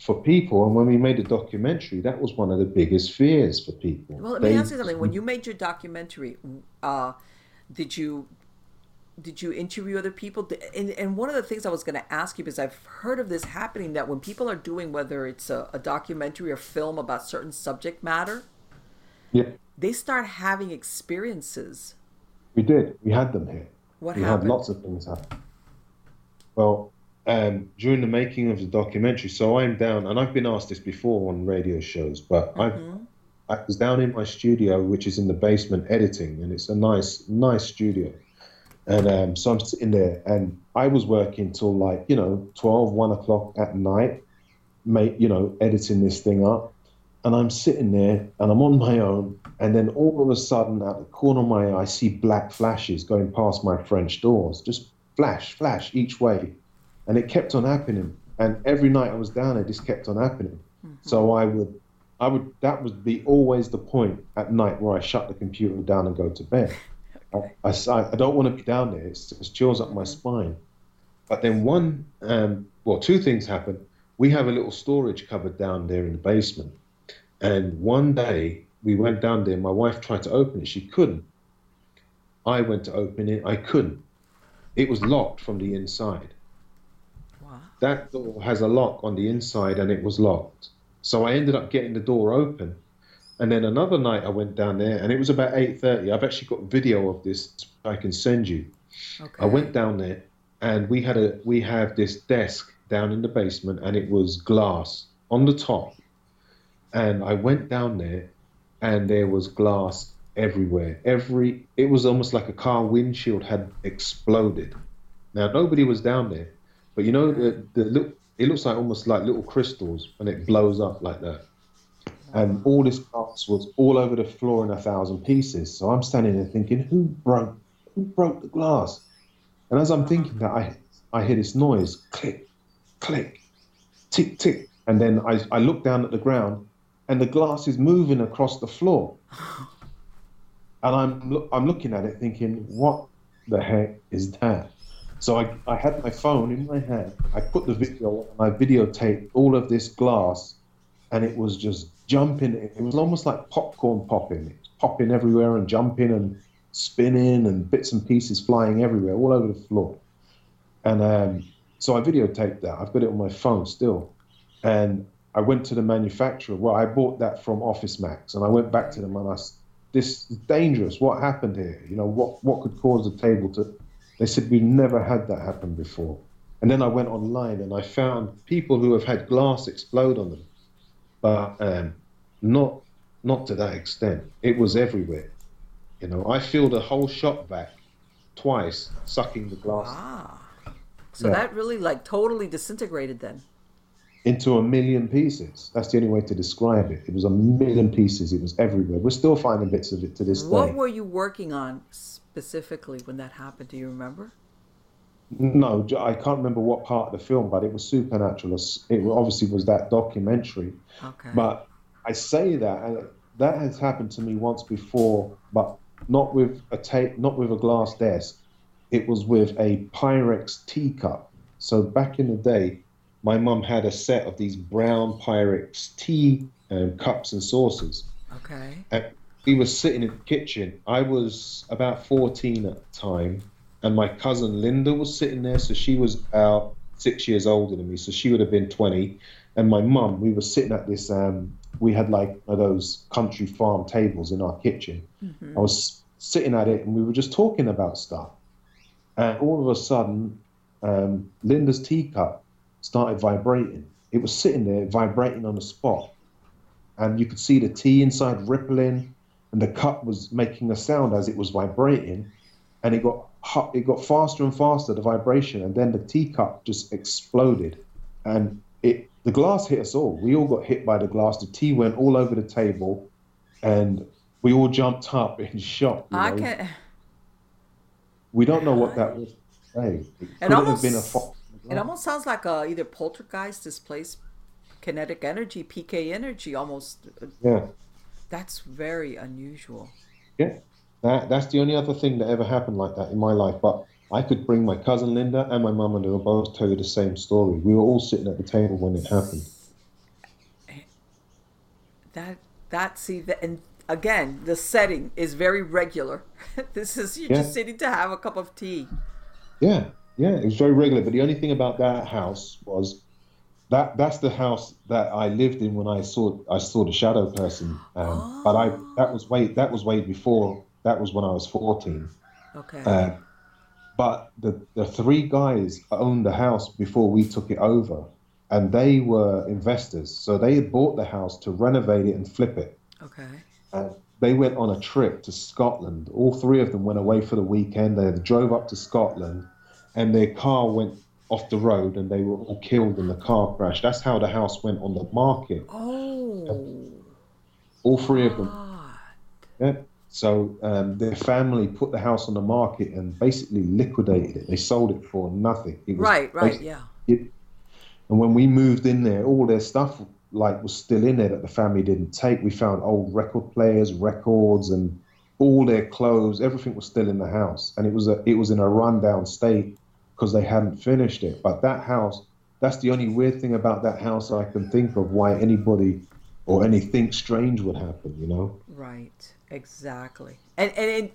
for people. And when we made a documentary, that was one of the biggest fears for people. Well, let me ask you something. When you made your documentary, uh, did you did you interview other people? And, and one of the things I was going to ask you because I've heard of this happening that when people are doing whether it's a, a documentary or film about certain subject matter, yeah, they start having experiences. We did. We had them here. What happened? we happened? had lots of things happen. Well, um, during the making of the documentary, so I'm down, and I've been asked this before on radio shows, but mm-hmm. I I was down in my studio, which is in the basement, editing, and it's a nice, nice studio. And um, so I'm sitting there, and I was working till like you know 12, 1 o'clock at night, make you know editing this thing up and I'm sitting there and I'm on my own, and then all of a sudden, out the corner of my eye, I see black flashes going past my French doors, just flash, flash each way, and it kept on happening. And every night I was down there, this kept on happening. Mm-hmm. So I would, I would, that would be always the point at night where I shut the computer down and go to bed. okay. I, I, I, don't want to be down there; it's, it chills up my mm-hmm. spine. But then one, um, well, two things happened. We have a little storage cupboard down there in the basement and one day we went down there. My wife tried to open it. She couldn't. I went to open it. I couldn't. It was locked from the inside. Wow. That door has a lock on the inside and it was locked. So I ended up getting the door open. And then another night I went down there and it was about 8:30. I've actually got video of this I can send you. Okay. I went down there and we had a we have this desk down in the basement and it was glass on the top and I went down there, and there was glass everywhere. Every it was almost like a car windshield had exploded. Now nobody was down there, but you know the the look. It looks like almost like little crystals and it blows up like that. And all this glass was all over the floor in a thousand pieces. So I'm standing there thinking, who broke who broke the glass? And as I'm thinking that, I I hear this noise, click, click, tick, tick. And then I, I look down at the ground and the glass is moving across the floor. And I'm I'm looking at it thinking, what the heck is that? So I, I had my phone in my hand. I put the video and I videotaped all of this glass, and it was just jumping. It was almost like popcorn popping. It was popping everywhere and jumping and spinning and bits and pieces flying everywhere, all over the floor. And um, so I videotaped that. I've got it on my phone still. And I went to the manufacturer. Well, I bought that from OfficeMax, and I went back to them and I, said, this is dangerous. What happened here? You know, what what could cause the table to? They said we never had that happen before. And then I went online and I found people who have had glass explode on them, but um, not not to that extent. It was everywhere. You know, I filled a whole shop vac twice, sucking the glass Ah. So Yeah. that really like totally disintegrated then. Into a million pieces. That's the only way to describe it. It was a million pieces. It was everywhere. We're still finding bits of it to this What day. What were you working on specifically when that happened? Do you remember? No, I can't remember what part of the film, but it was supernatural. It obviously was that documentary. Okay. But I say that and that has happened to me once before, but not with a tape, not with a glass desk. It was with a Pyrex teacup. So back in the day, my mum had a set of these brown Pyrex tea um, cups and saucers. okay. And we were sitting in the kitchen. I was about 14 at the time, and my cousin Linda was sitting there. So she was about six years older than me. So she would have been 20. And my mum, we were sitting at this, um, we had like one of those country farm tables in our kitchen. I was sitting at it, and we were just talking about stuff. And all of a sudden, um, Linda's teacup started vibrating. It was sitting there vibrating on the spot and you could see the tea inside rippling, and the cup was making a sound as it was vibrating, and it got it got faster and faster the vibration, and then the teacup just exploded, and it the glass hit us all. We all got hit by the glass. The tea went all over the table, and we all jumped up in shock. I know. can. We don't know what that was. Hey, it It could have been a almost. It almost sounds like uh, either poltergeist displaced kinetic energy, PK energy. Almost. Yeah. That's very unusual. Yeah, that, that's the only other thing that ever happened like that in my life. But I could bring my cousin Linda and my mum, and they will both tell you the same story. We were all sitting at the table when it happened. That that see that and again the setting is very regular. this is you're Yeah. just sitting to have a cup of tea. Yeah, yeah, it was very regular. But the only thing about that house was that that's the house that I lived in when I saw I saw the shadow person. Um, But I that was way that was way before. That was when I was fourteen. Okay. Uh, but the, the three guys owned the house before we took it over, and they were investors. So they had bought the house to renovate it and flip it. okay. And they went on a trip to Scotland. All three of them went away for the weekend. They drove up to Scotland, and their car went off the road, and they were all killed in the car crash. That's how the house went on the market. Oh. All three of them. Yeah. So um, their family put the house on the market and basically liquidated it. They sold it for nothing. It was Right. Right. Yeah. it- and when we moved in there, all their stuff like was still in there that the family didn't take. We found old record players, records, and all their clothes. Everything was still in the house, and it was a it was in a rundown state because they hadn't finished it. But that house, that's the only weird thing about that house I can think of why anybody or anything strange would happen. You know. Right. Exactly. And and it,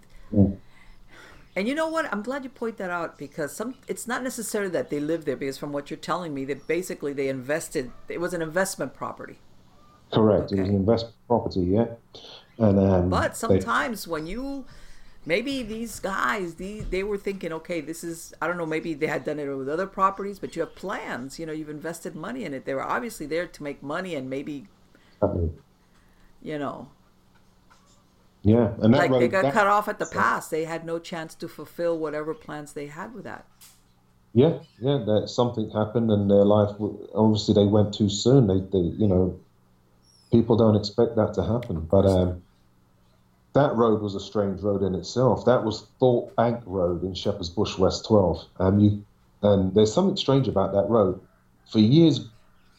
and you know what? I'm glad you point that out because some it's not necessarily that they live there because from what you're telling me that basically they invested it was an investment property. Correct. It was an investment property, yeah. And um, But they- sometimes when you maybe these guys they they were thinking okay this is I don't know maybe they had done it with other properties but you have plans you know you've invested money in it they were obviously there to make money and maybe you know yeah, and that like they got that- cut off at the pass they had no chance to fulfill whatever plans they had with that Yeah, yeah, that something happened and their life. Obviously, they went too soon. They, they, you know, people don't expect that to happen. But um, that road was a strange road in itself. That was Thorpebank Road in Shepherd's Bush West 12. And you, and there's something strange about that road. For years,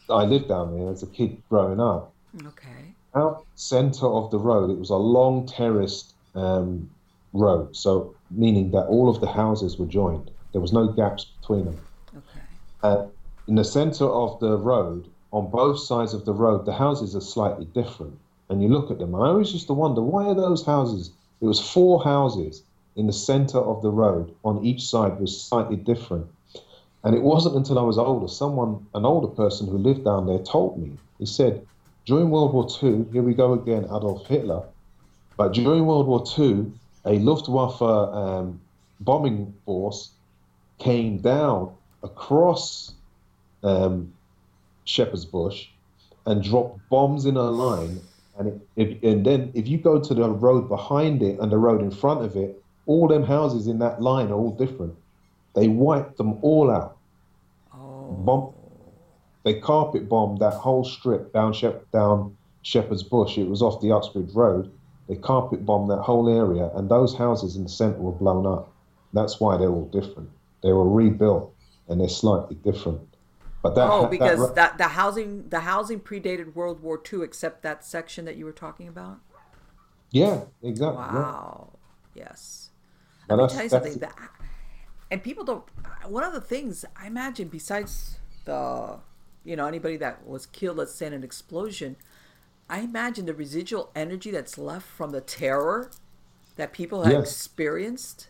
I lived down there as a kid growing up. okay out center of the road, it was a long terraced um, road. So meaning that all of the houses were joined. There was no gaps between them. okay Uh, in the center of the road, on both sides of the road, the houses are slightly different. And you look at them, I always used to wonder why are those houses? It was four houses in the center of the road. On each side was slightly different. And it wasn't until I was older, someone, an older person who lived down there, told me. He said, during World War II, here we go again, Adolf Hitler. But during World War II, a Luftwaffe um, bombing force came down across um, Shepherd's Bush and dropped bombs in a line And, if, and then if you go to the road behind it and the road in front of it, all them houses in that line are all different. They wiped them all out. Oh. Bomb, they carpet bombed that whole strip down Shep, down Shepherd's Bush. It was off the Uxbridge Road. They carpet bombed that whole area, and those houses in the centre were blown up. That's why they're all different. They were rebuilt, and they're slightly different. But that oh, because ro- that, the housing the housing predated World War II, except that section that you were talking about. yeah, exactly. yeah. Wow. Yes. Now Let me tell you something. That, and people don't. One of the things I imagine, besides the, you know, anybody that was killed, let's say in an explosion, I imagine the residual energy that's left from the terror that people have Yes. experienced.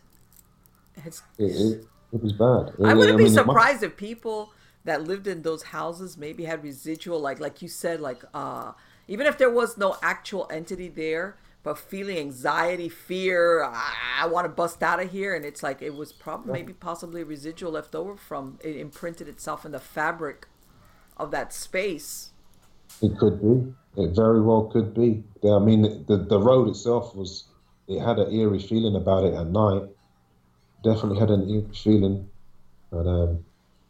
Has, It, it, it was bad. I wouldn't be mean, it must- surprised if people that lived in those houses maybe had residual, like like you said, like uh, even if there was no actual entity there, but feeling anxiety, fear, I, I want to bust out of here, and it's like it was probably maybe possibly residual left over from it imprinted itself in the fabric of that space. It could be. It very well could be. I mean, the the road itself was. It had an eerie feeling about it at night. Definitely had an eerie feeling. But um,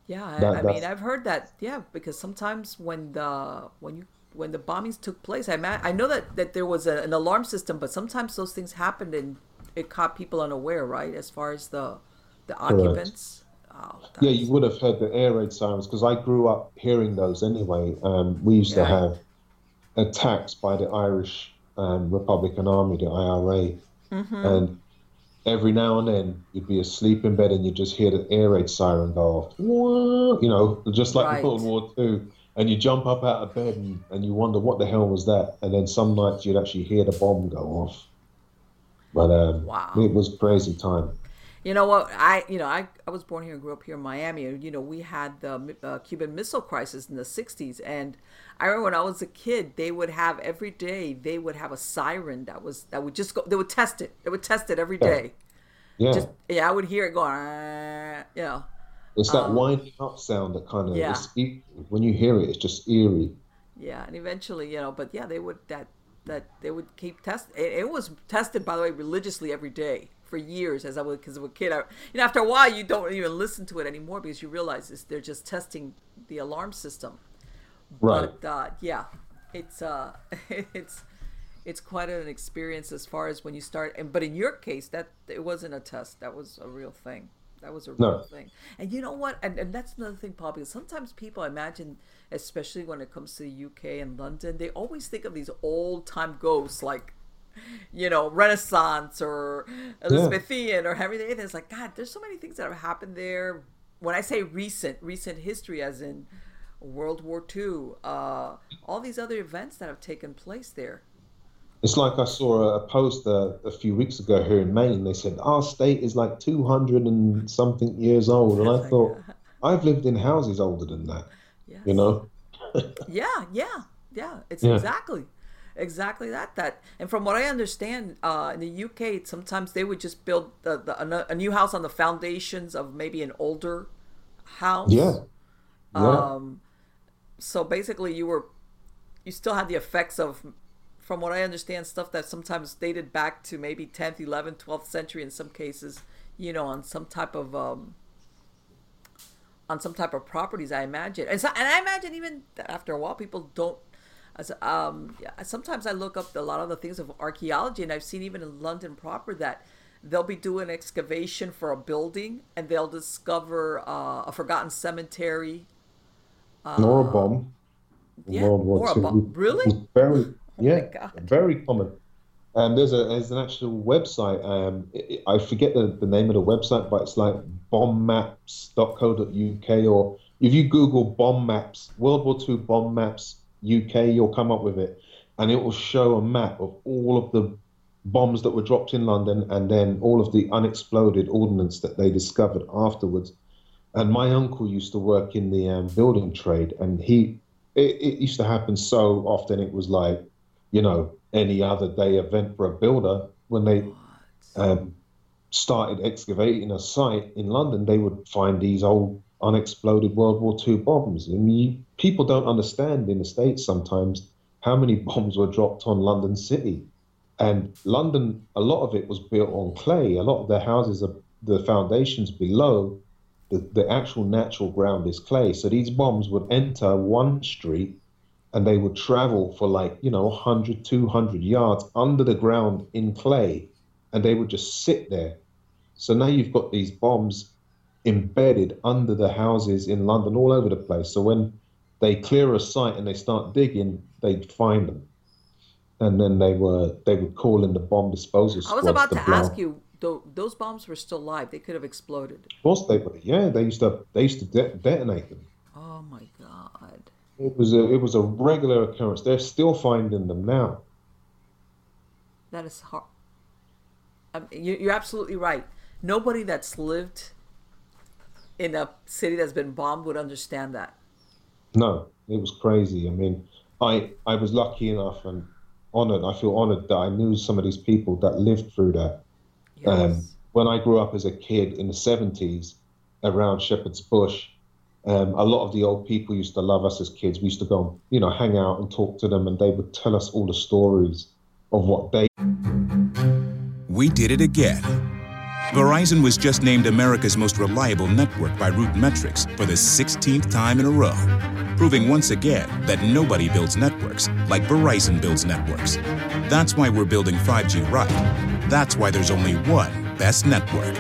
Yeah, I, That- I mean, I've heard that. Yeah, because sometimes when the when you when the bombings took place, I ma- I know that that there was a, an alarm system, but sometimes those things happened and it caught people unaware, right? As far as the the occupants. Oh, yeah, you would have heard the air raid sirens because I grew up hearing those anyway. Um, we used to have attacks by the Irish um, Republican Army, the IRA, Mm-hmm. and every now and then you'd be asleep in bed and you'd just hear the air raid siren go off. Whoa, You know, just like Right. World War Two. And you jump up out of bed and, and you wonder what the hell was that. And then some nights you'd actually hear the bomb go off. But um, Wow. it was crazy time. You know what? I you know I, I was born here and grew up here in Miami, and you know we had the uh, Cuban Missile Crisis in the '60s, and I remember when I was a kid, they would have every day they would have a siren that was that would just go. They would test it. They would test it every day. Yeah. Yeah. Just yeah, I would hear it going. Yeah. You know. It's that winding up sound that kind of Um, yeah. it's when you hear it, it's just eerie. Yeah, and eventually, you know, but yeah, they would that that they would keep test. It, it was tested, by the way, religiously every day for years. As I was, because of a kid, I, you know, after a while, you don't even listen to it anymore because you realize it's, they're just testing the alarm system. Right. But uh, yeah, it's uh, it's it's quite an experience as far as when you start. And but in your case, that it wasn't a test. That was a real thing. That was a real No. thing. And you know what? And, and that's another thing, Paul, because sometimes people imagine, especially when it comes to the UK and London, they always think of these old time ghosts like, you know, Renaissance or Elizabethan or everything. It's like, God, there's so many things that have happened there. When I say recent, recent history, as in World War II, uh, all these other events that have taken place there. It's like I saw a post uh, a few weeks ago here in Maine. They said our state is like 200 and something years old, and I thought I've lived in houses older than that. Yes. You know, Yeah, yeah, yeah. It's Yeah. exactly, exactly that. That, and from what I understand, uh, in the UK, sometimes they would just build the, the a, a new house on the foundations of maybe an older house. yeah, yeah, Um, so basically, you were, you still had the effects of, from what I understand, stuff that sometimes dated back to maybe 10th, 11th, 12th century in some cases. You know, on some type of um, on some type of properties, I imagine, and so, and I imagine even after a while, people don't. As um, yeah, sometimes I look up a lot of the things of archaeology, and I've seen even in London proper that they'll be doing excavation for a building, and they'll discover uh, a forgotten cemetery. Nor a bomb. yeah, World War or II. bomb. Really? It was very, yeah, God. very common. And there's a there's an actual website. Um, I I forget the, the name of the website, but it's like bombmaps.co.uk. Or if you Google bomb maps, World War II bomb maps UK, you'll come up with it, and it will show a map of all of the bombs that were dropped in London, and then all of the unexploded ordnance that they discovered afterwards. And my uncle used to work in the um, building trade, and he it, it used to happen so often. It was like, you know, any other day event for a builder when they um, started excavating a site in London, they would find these old unexploded World War II bombs. I mean, you, people don't understand in the States sometimes how many bombs were dropped on London City. And London, a lot of it was built on clay. A lot of the houses, are, the foundations below, the, the actual natural ground is clay. So these bombs would enter one street and they would travel for like, you know, 100, 200 yards under the ground in clay and they would just sit there. So now you've got these bombs embedded under the houses in London all over the place. So when they clear a site and they start digging, they'd find them. And then they were they would call in the bomb disposal I was about to ask you, though, those bombs were still live. They could have exploded. Of course they would. Yeah, they used to they used to de- detonate them. Oh my god! It was a it was a regular occurrence. They're still finding them now. That is hard. I mean, you're absolutely right. Nobody that's lived in a city that's been bombed would understand that. No, it was crazy. I mean, I I was lucky enough and honored. I feel honored that I knew some of these people that lived through that. Yes. Um, when I grew up as a kid in the 70s around Shepherd's Bush, um, a lot of the old people used to love us as kids. We used to go, and, you know, hang out and talk to them, and they would tell us all the stories of what they. We did it again. Verizon was just named America's most reliable network by RootMetrics for the 16th time in a row, proving once again that nobody builds networks like Verizon builds networks. That's why we're building 5G right. That's why there's only one best network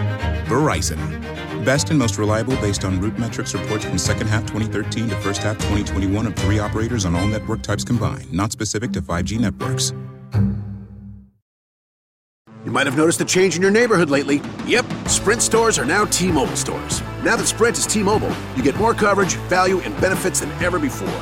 Verizon. Best and most reliable based on RootMetrics reports from second half 2013 to first half 2021 of three operators on all network types combined, not specific to 5G networks. You might have noticed a change in your neighborhood lately. Yep, Sprint stores are now T Mobile stores. Now that Sprint is T Mobile, you get more coverage, value, and benefits than ever before.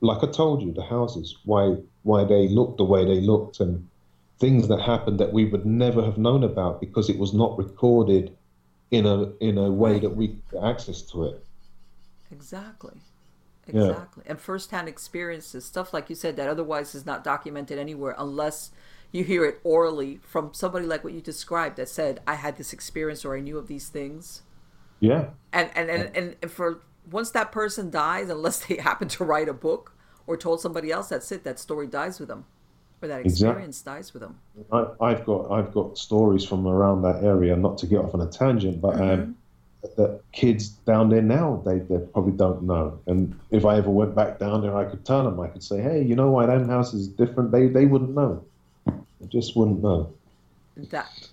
like I told you, the houses. Why why they looked the way they looked and things that happened that we would never have known about because it was not recorded in a in a way that we get access to it. Exactly. Yeah. Exactly. And firsthand experiences, stuff like you said, that otherwise is not documented anywhere unless you hear it orally from somebody like what you described that said, I had this experience or I knew of these things. Yeah, And and, and, and for once that person dies, unless they happen to write a book or told somebody else, that's it. That story dies with them. Or that Exactly. experience dies with them. I, I've got I've got stories from around that area. Not to get off on a tangent, but um, that kids down there now they, they probably don't know. And if I ever went back down there, I could tell them. I could say, hey, you know why that house is different? They they wouldn't know. They just wouldn't know. that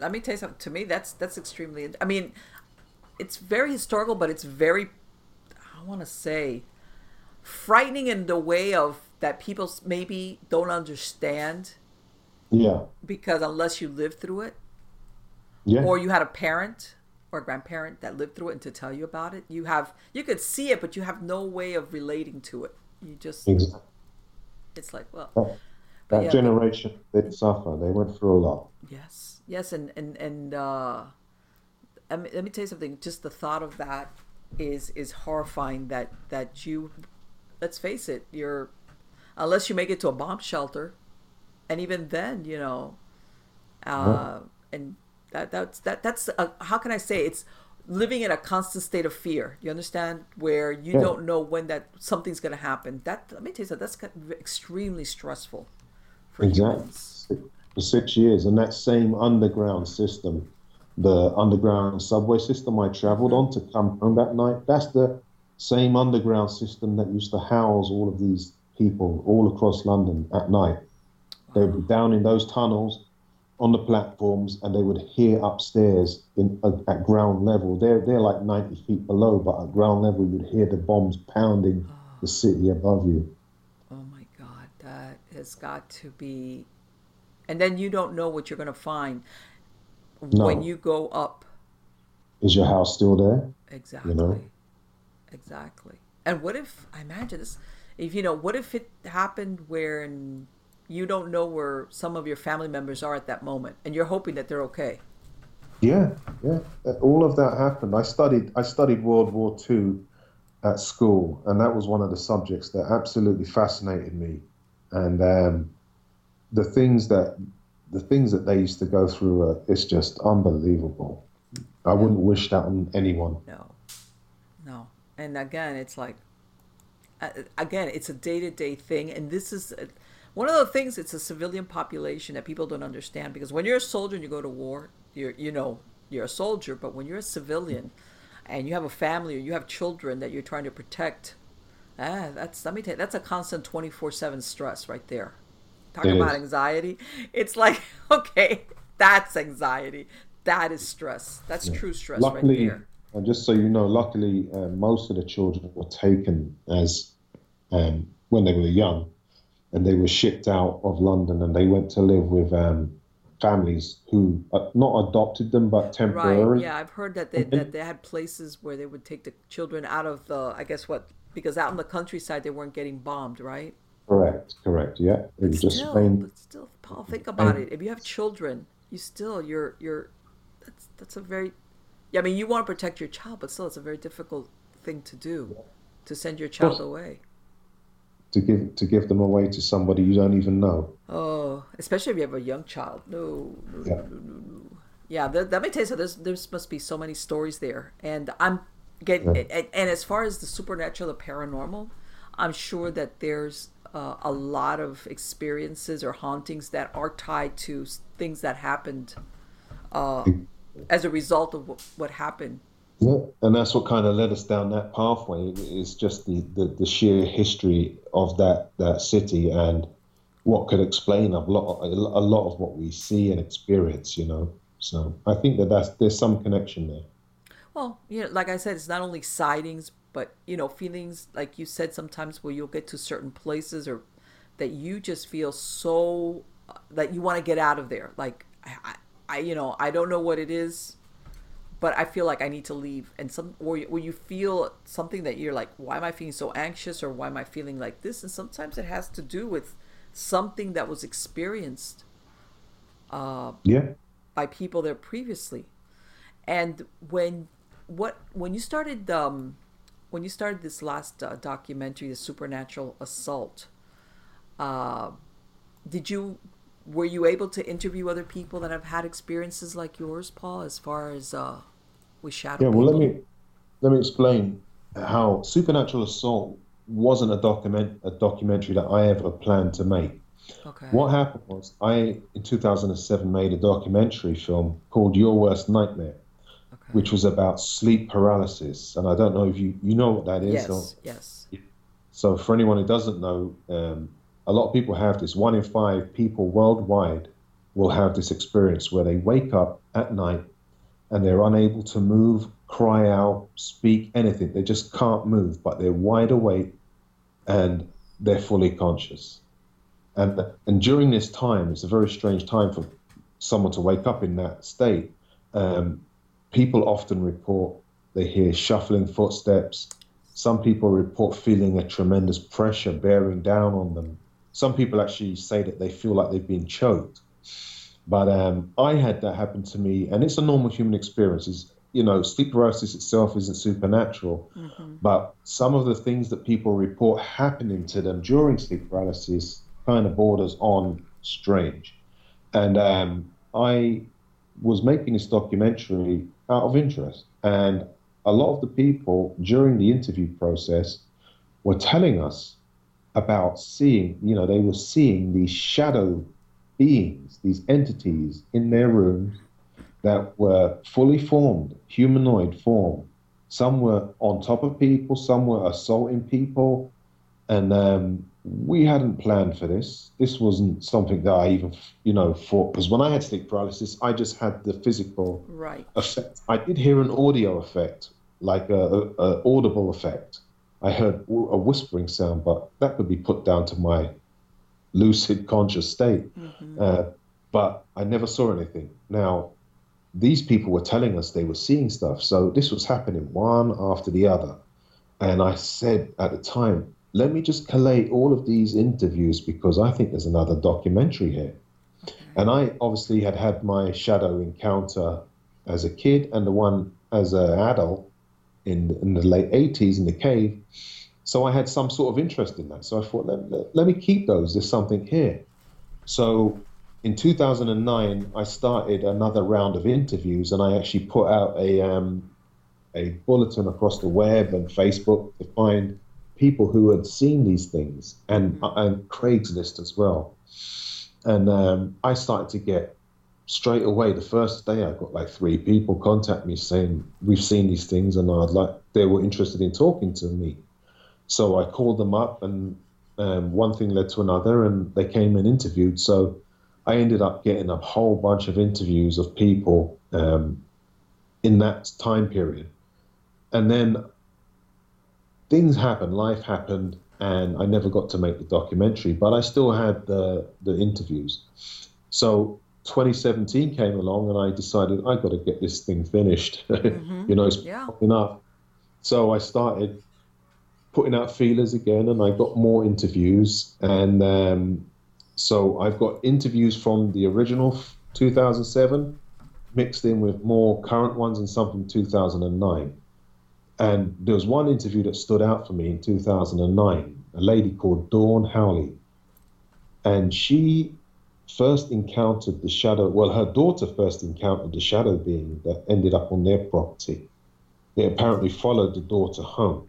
let me tell you something to me that's that's extremely i mean it's very historical but it's very i want to say frightening in the way of that people maybe don't understand Yeah, because unless you lived through it yeah, or you had a parent or a grandparent that lived through it and to tell you about it you have you could see it but you have no way of relating to it you just exactly. it's like well That, that yeah, but- generation did suffer. They went through a lot. Yes, yes, and and and uh, I mean, let me tell you something. Just the thought of that is is horrifying. That that you, let's face it, you're unless you make it to a bomb shelter, and even then, you know, uh, and that that's that that's a, how can I say it's living in a constant state of fear. You understand where you Yeah. don't know when that something's going to happen. That let me tell you something. That's extremely stressful for Exactly. humans. For six years, and that same underground system, the underground subway system I traveled on to come home that night, that's the same underground system that used to house all of these people all across London at night. They would be down in those tunnels on the platforms and they would hear upstairs in, uh, at ground level. They're, they're like 90 feet below, but at ground level, you'd hear the bombs pounding the city above you. Oh my God, that has got to be. And then you don't know what you're going to find when you go up. Is your house still there? Exactly. know? Exactly. And what if, I imagine this, if you know, what if it happened where in you don't know where some of your family members are at that moment, and you're hoping that they're okay. Yeah, yeah. All of that happened. I studied. I studied World War II at school, and that was one of the subjects that absolutely fascinated me. And um, the things that the things that they used to go through, uh, it's just unbelievable. I wouldn't wish that on anyone. No, no. And again, it's like, uh, again, it's a day to day thing, and this is. Uh, one of the things it's a civilian population that people don't understand because when you're a soldier and you go to war you're you know you're a soldier but when you're a civilian and you have a family or you have children that you're trying to protect ah that's let me tell you that's a constant 24-7 stress right there talk it about is. anxiety it's like okay that's anxiety that is stress that's yeah. true stress luckily, right there and just so you know luckily uh, most of the children were taken as um, when they were young and they were shipped out of London and they went to live with um, families who uh, not adopted them but temporarily. Right. Yeah, I've heard that they that they had places where they would take the children out of the I guess what because out in the countryside they weren't getting bombed, right? Correct. Correct. Yeah. It but was still, just plain, but still, Paul, think about it. If you have children, you still you're you're that's that's a very yeah. I mean, you want to protect your child, but still, it's a very difficult thing to do to send your child away to give to give them away to somebody you don't even know. Oh, especially if you have a young child. No, no, yeah. no, no, no. Yeah, that, that may tell you so. There's there must be so many stories there, and I'm getting. Yeah. And, and, as far as the supernatural, the paranormal, I'm sure that there's uh, a lot of experiences or hauntings that are tied to things that happened uh, as a result of what, what happened yeah, and that's what kind of led us down that pathway. It's just the, the, the sheer history of that that city and what could explain a lot a lot of what we see and experience. You know, so I think that that's there's some connection there. Well, you know, like I said, it's not only sightings, but you know, feelings like you said sometimes where you'll get to certain places or that you just feel so uh, that you want to get out of there. Like I, I, you know, I don't know what it is but I feel like I need to leave. And some, or where you feel something that you're like, why am I feeling so anxious, or why am I feeling like this? And sometimes it has to do with something that was experienced, uh, yeah, by people there previously. And when what when you started um, when you started this last uh, documentary, the supernatural assault, uh, did you were you able to interview other people that have had experiences like yours, Paul, as far as uh, with shadow. Yeah, well, let me let me explain how Supernatural Assault wasn't a document a documentary that I ever planned to make. Okay. What happened was I in 2007 made a documentary film called Your Worst Nightmare, okay. which was about sleep paralysis, and I don't know if you you know what that is. Yes. Or, yes. So for anyone who doesn't know, um, a lot of people have this. One in five people worldwide will have this experience where they wake up at night and they're unable to move, cry out, speak, anything. They just can't move, but they're wide awake and they're fully conscious. And, and during this time, it's a very strange time for someone to wake up in that state. Um, people often report they hear shuffling footsteps. Some people report feeling a tremendous pressure bearing down on them. Some people actually say that they feel like they've been choked. But um, I had that happen to me, and it's a normal human experience. It's, you know, sleep paralysis itself isn't supernatural, mm-hmm. but some of the things that people report happening to them during sleep paralysis kind of borders on strange. And um, I was making this documentary out of interest, and a lot of the people during the interview process were telling us about seeing, you know, they were seeing these shadow beings, these entities in their rooms that were fully formed, humanoid form. Some were on top of people, some were assaulting people, and um, we hadn't planned for this. This wasn't something that I even, you know, thought. Because when I had sleep paralysis, I just had the physical right. effect. I did hear an audio effect, like a, a, a audible effect. I heard a whispering sound, but that could be put down to my lucid conscious state. Mm-hmm. Uh, but I never saw anything. Now, these people were telling us they were seeing stuff. So this was happening one after the other. And I said at the time, let me just collate all of these interviews because I think there's another documentary here. And I obviously had had my shadow encounter as a kid and the one as an adult in, in the late 80s in the cave. So I had some sort of interest in that. So I thought, let, let, let me keep those. There's something here. So in 2009, I started another round of interviews and I actually put out a, um, a bulletin across the web and Facebook to find people who had seen these things and, mm-hmm. and Craigslist as well. And um, I started to get straight away the first day I got like three people contact me saying we've seen these things and I'd like they were interested in talking to me. So I called them up and um, one thing led to another and they came and interviewed. So I ended up getting a whole bunch of interviews of people um, in that time period. And then things happened, life happened, and I never got to make the documentary, but I still had the, the interviews. So 2017 came along and I decided I've got to get this thing finished. Mm-hmm. you know, it's yeah. enough. So I started putting out feelers again and I got more interviews. And um, so I've got interviews from the original 2007 mixed in with more current ones and some from 2009. And there was one interview that stood out for me in 2009, a lady called Dawn Howley. And she first encountered the shadow, well, her daughter first encountered the shadow being that ended up on their property. They apparently followed the daughter home.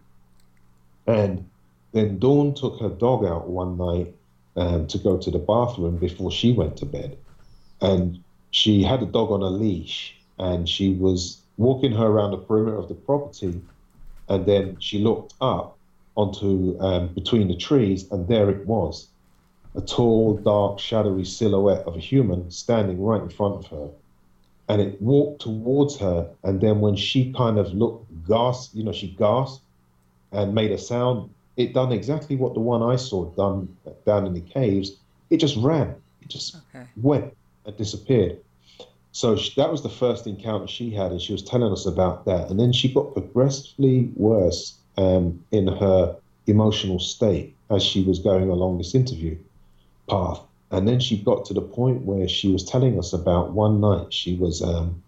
And then Dawn took her dog out one night um, to go to the bathroom before she went to bed. And she had the dog on a leash and she was walking her around the perimeter of the property. And then she looked up onto um, between the trees, and there it was a tall, dark, shadowy silhouette of a human standing right in front of her. And it walked towards her. And then when she kind of looked, gasped, you know, she gasped and made a sound. It done exactly what the one I saw done down in the caves. It just ran. It just okay. went and disappeared. So she, that was the first encounter she had, and she was telling us about that. And then she got progressively worse um, in her emotional state as she was going along this interview path. And then she got to the point where she was telling us about one night she was um,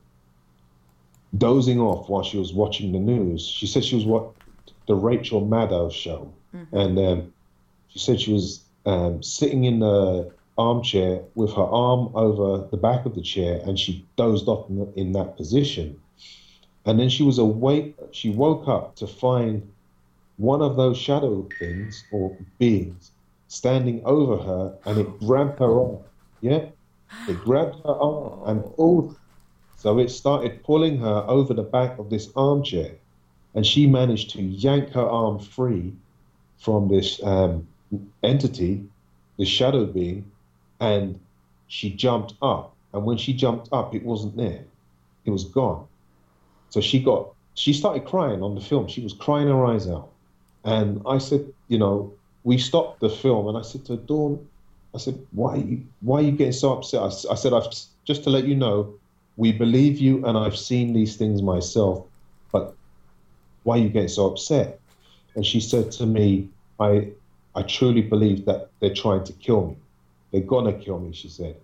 dozing off while she was watching the news. She said she was what the Rachel Maddow show, mm-hmm. and um, she said she was um, sitting in the armchair with her arm over the back of the chair, and she dozed off in, that position. And then she was awake. She woke up to find one of those shadow things or beings standing over her and it grabbed her arm. Yeah? It grabbed her arm and pulled. So it started pulling her over the back of this armchair. And she managed to yank her arm free from this um, entity, this shadow being, and she jumped up. And when she jumped up, it wasn't there, it was gone. So she got, she started crying on the film. She was crying her eyes out. And I said, you know, we stopped the film, and I said to Dawn, I said, why are you, why are you getting so upset? I, I said, I've, just to let you know, we believe you, and I've seen these things myself, but why are you getting so upset? And she said to me, I, I truly believe that they're trying to kill me. They're gonna kill me, she said.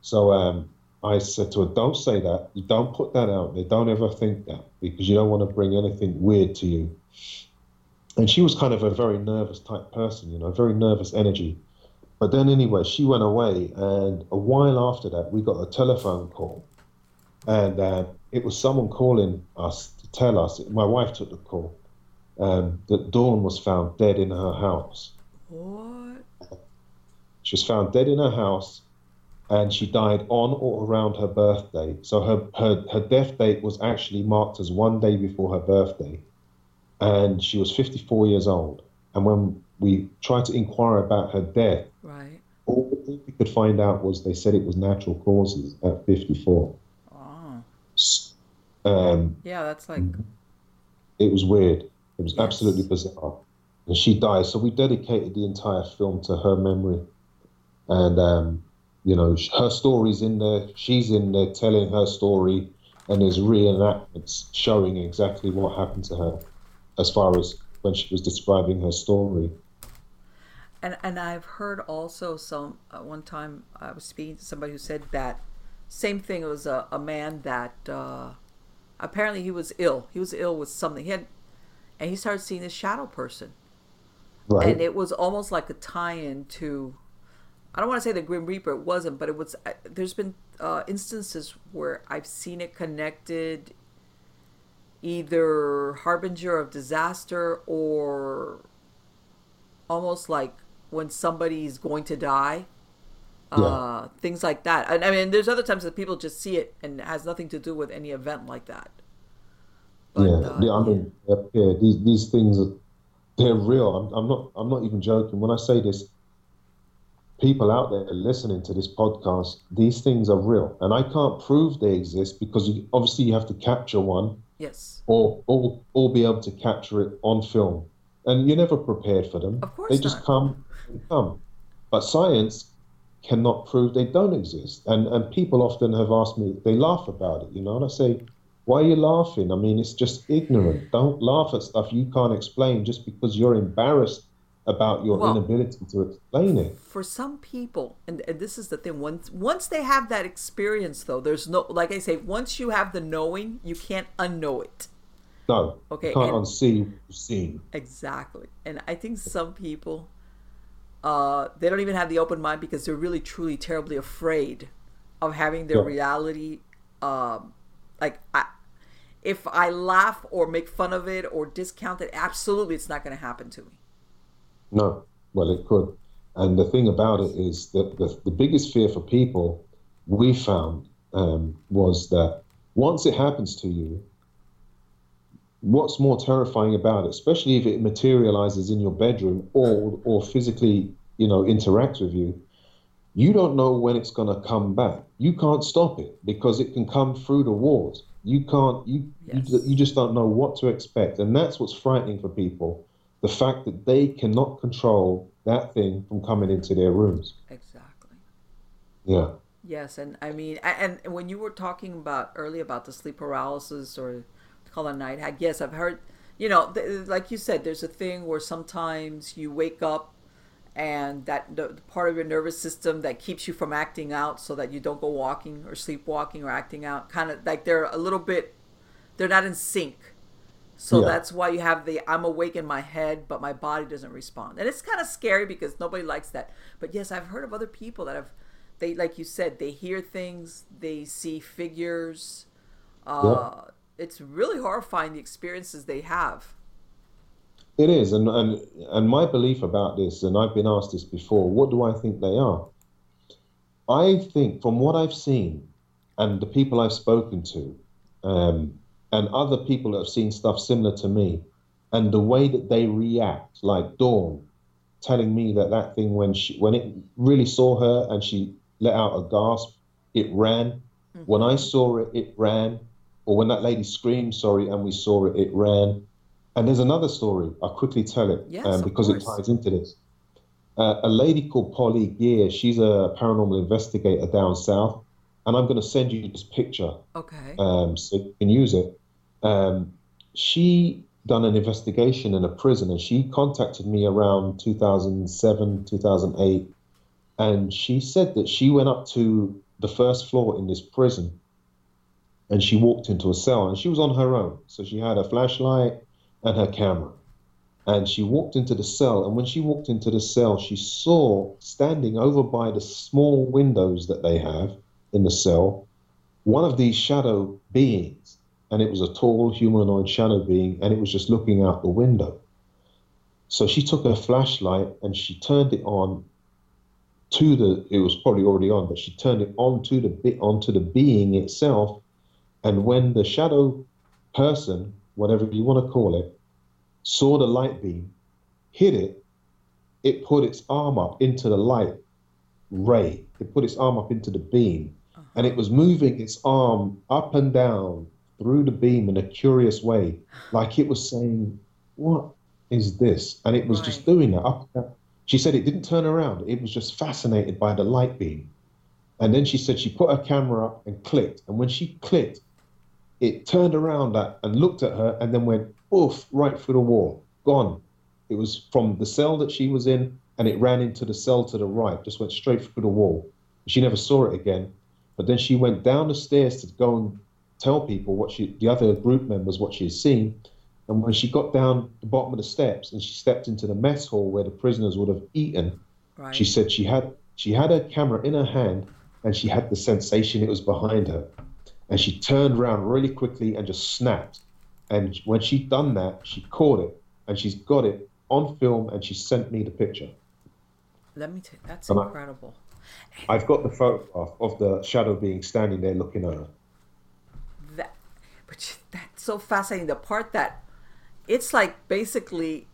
So um, I said to her, don't say that. You don't put that out there. Don't ever think that because you don't want to bring anything weird to you and she was kind of a very nervous type person, you know, very nervous energy. But then anyway, she went away, and a while after that, we got a telephone call, and uh, it was someone calling us to tell us. My wife took the call um, that Dawn was found dead in her house. She was found dead in her house, and she died on or around her birthday. So her her her death date was actually marked as one day before her birthday and she was 54 years old. And when we tried to inquire about her death, right. all we could find out was they said it was natural causes at 54. Oh. Um, yeah, that's like. It was weird. It was yes. absolutely bizarre. And she died. So we dedicated the entire film to her memory. And, um, you know, her story's in there. She's in there telling her story. And there's reenactments showing exactly what happened to her as far as when she was describing her story. And and I've heard also some uh, one time I was speaking to somebody who said that same thing. It was a, a man that uh, apparently he was ill. He was ill with something. He had, and he started seeing this shadow person, Right. and it was almost like a tie-in to. I don't want to say the Grim Reaper. It wasn't, but it was. uh, There's been uh, instances where I've seen it connected, either harbinger of disaster or almost like when somebody's going to die uh, things like that. And I mean, there's other times that people just see it and it has nothing to do with any event like that. But, yeah, uh, yeah, I mean, yeah, yeah, these these things are they're real. I'm, I'm not I'm not even joking when I say this. People out there listening to this podcast, these things are real, and I can't prove they exist because you, obviously you have to capture one yes, or or or be able to capture it on film, and you're never prepared for them. Of course they just come, they come. But science cannot prove they don't exist, and and people often have asked me, they laugh about it, you know, and I say, why are you laughing? I mean, it's just ignorant. Don't laugh at stuff you can't explain just because you're embarrassed about your Well- inability to explain it. for some people, and, and this is the thing. Once once they have that experience, though, there's no like I say. Once you have the knowing, you can't unknow it. No, Okay, you can't and- unsee what you've seen. Exactly. And I think some people uh they don't even have the open mind because they're really truly terribly afraid of having their Yeah. reality um like I if I laugh or make fun of it or discount it, absolutely it's not going to happen to me. No, well, it could. And the thing about it is that the, the biggest fear for people we found um, was that once it happens to you, what's more terrifying about it, especially if it materializes in your bedroom or or physically, you know, interacts with you, you don't know when it's going to come back. You can't stop it because it can come through the walls. You can't. You Yes. you, you just don't know what to expect, and that's what's frightening for people. The fact that they cannot control that thing from coming into their rooms. Exactly. Yeah. Yes, and I mean, and when you were talking about earlier about the sleep paralysis or call it night hag, yes, I've heard. You know, th- like you said, there's a thing where sometimes you wake up and that the the part of your nervous system that keeps you from acting out, so that you don't go walking or sleepwalking or acting out, kind of like they're a little bit, they're not in sync. So Yeah. that's why you have the I'm awake in my head, but my body doesn't respond. And it's kind of scary because nobody likes that. But yes, I've heard of other people that have, they like you said, they hear things, they see figures. Uh, It's really horrifying the experiences they have. It is, and, and and my belief about this, and I've been asked this before, what do I think they are? I think, from what I've seen, and the people I've spoken to, um, and other people that have seen stuff similar to me, and the way that they react, like Dawn, telling me that that thing when she when it really saw her and she let out a gasp, it ran. When I saw it, it ran. Or when that lady screamed, sorry, and we saw it, it ran. And there's another story. I'll quickly tell it Yes, um, because it ties into this. Uh, a lady called Polly Gear, she's a paranormal investigator down south. And I'm going to send you this picture Okay. um, so you can use it. Um, she done an investigation in a prison and she contacted me around 2007, 2008. And she said that she went up to the first floor in this prison and she walked into a cell and she was on her own. So she had a flashlight and her camera. And she walked into the cell. And when she walked into the cell, she saw standing over by the small windows that they have in the cell one of these shadow beings. And it was a tall humanoid shadow being, and it was just looking out the window. So she took her flashlight and she turned it on to the it was probably already on, but she turned it on to the bit onto the being itself. And when the shadow person, whatever you want to call it, saw the light beam, hit it, it put its arm up into the light ray. It put its arm up into the beam, and it was moving its arm up and down through the beam in a curious way, like it was saying, "What is this?" And it was just doing that. She said it didn't turn around. It was just fascinated by the light beam. And then she said she put her camera up and clicked. And when she clicked, it turned around at, and looked at her and then went oof right through the wall, gone. It was from the cell that she was in and it ran into the cell to the right, just went straight through the wall. She never saw it again. But then she went down the stairs to go and tell people what she, the other group members, what she had seen. And when she got down the bottom of the steps and she stepped into the mess hall where the prisoners would have eaten, Right. she said she had she had her camera in her hand and she had the sensation it was behind her. And she turned around really quickly and just snapped. And when she'd done that, she caught it and she's got it on film and she sent me the picture. Let me take that's on. incredible. I've got the photograph of the shadow being standing there looking at her. You- that's so fascinating. The part that it's like basically,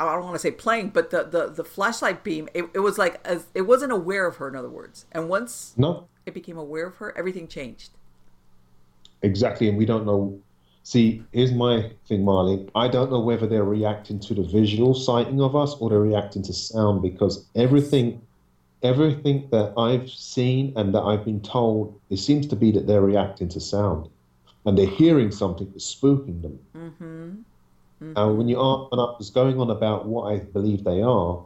I don't want to say playing, but the the the flashlight beam. It, it was like as it wasn't aware of her. In other words, and once No, it became aware of her, everything changed. exactly. And we don't know. See, here's my thing, Marley. I don't know whether they're reacting to the visual sighting of us or they're reacting to sound because everything, everything that I've seen and that I've been told, it seems to be that they're reacting to sound, and they're hearing something that's spooking them. Mm-hmm. And when you are, when I was going on about what I believe they are,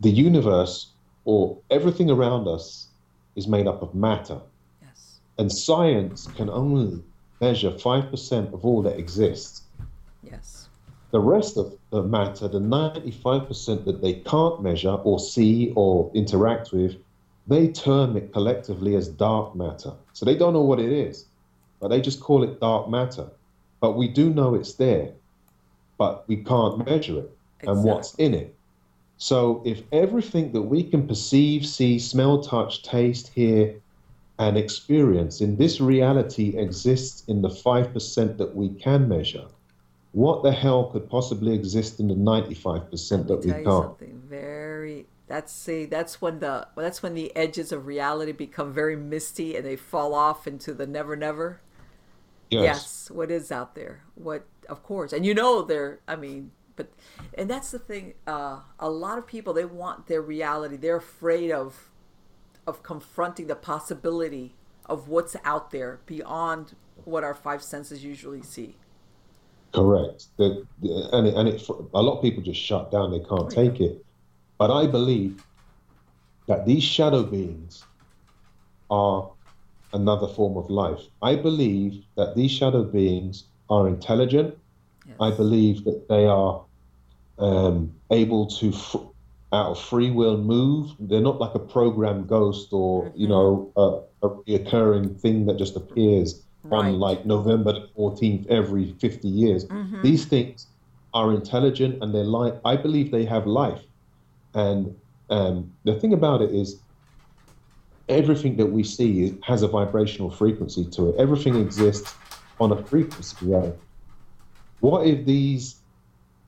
the universe or everything around us is made up of matter. Yes. And science can only measure 5% of all that exists. Yes. The rest of the matter, the 95% that they can't measure or see or interact with, they term it collectively as dark matter. So they don't know what it is, but they just call it dark matter. But we do know it's there, but we can't measure it and what's in it. So if everything that we can perceive, see, smell, touch, taste, hear, and experience in this reality exists in the 5% that we can measure, what the hell could possibly exist in the 95% that we can't? something very that's see that's when the that's when the edges of reality become very misty and they fall off into the never never yes. what is out there what of course and you know they're i mean but and that's the thing uh a lot of people they want their reality they're afraid of of confronting the possibility of what's out there beyond what our five senses usually see Correct. The, the, and it, and it, a lot of people just shut down. They can't take it. But I believe that these shadow beings are another form of life. I believe that these shadow beings are intelligent. I believe that they are um, able to, f- out of free will, move. They're not like a programmed ghost or, you know, a, a recurring thing that just appears Right. on like November the 14th every 50 years. These things are intelligent and they're like, I believe they have life. And um, the thing about it is, everything that we see is, has a vibrational frequency to it. Everything exists on a frequency. Right? What if these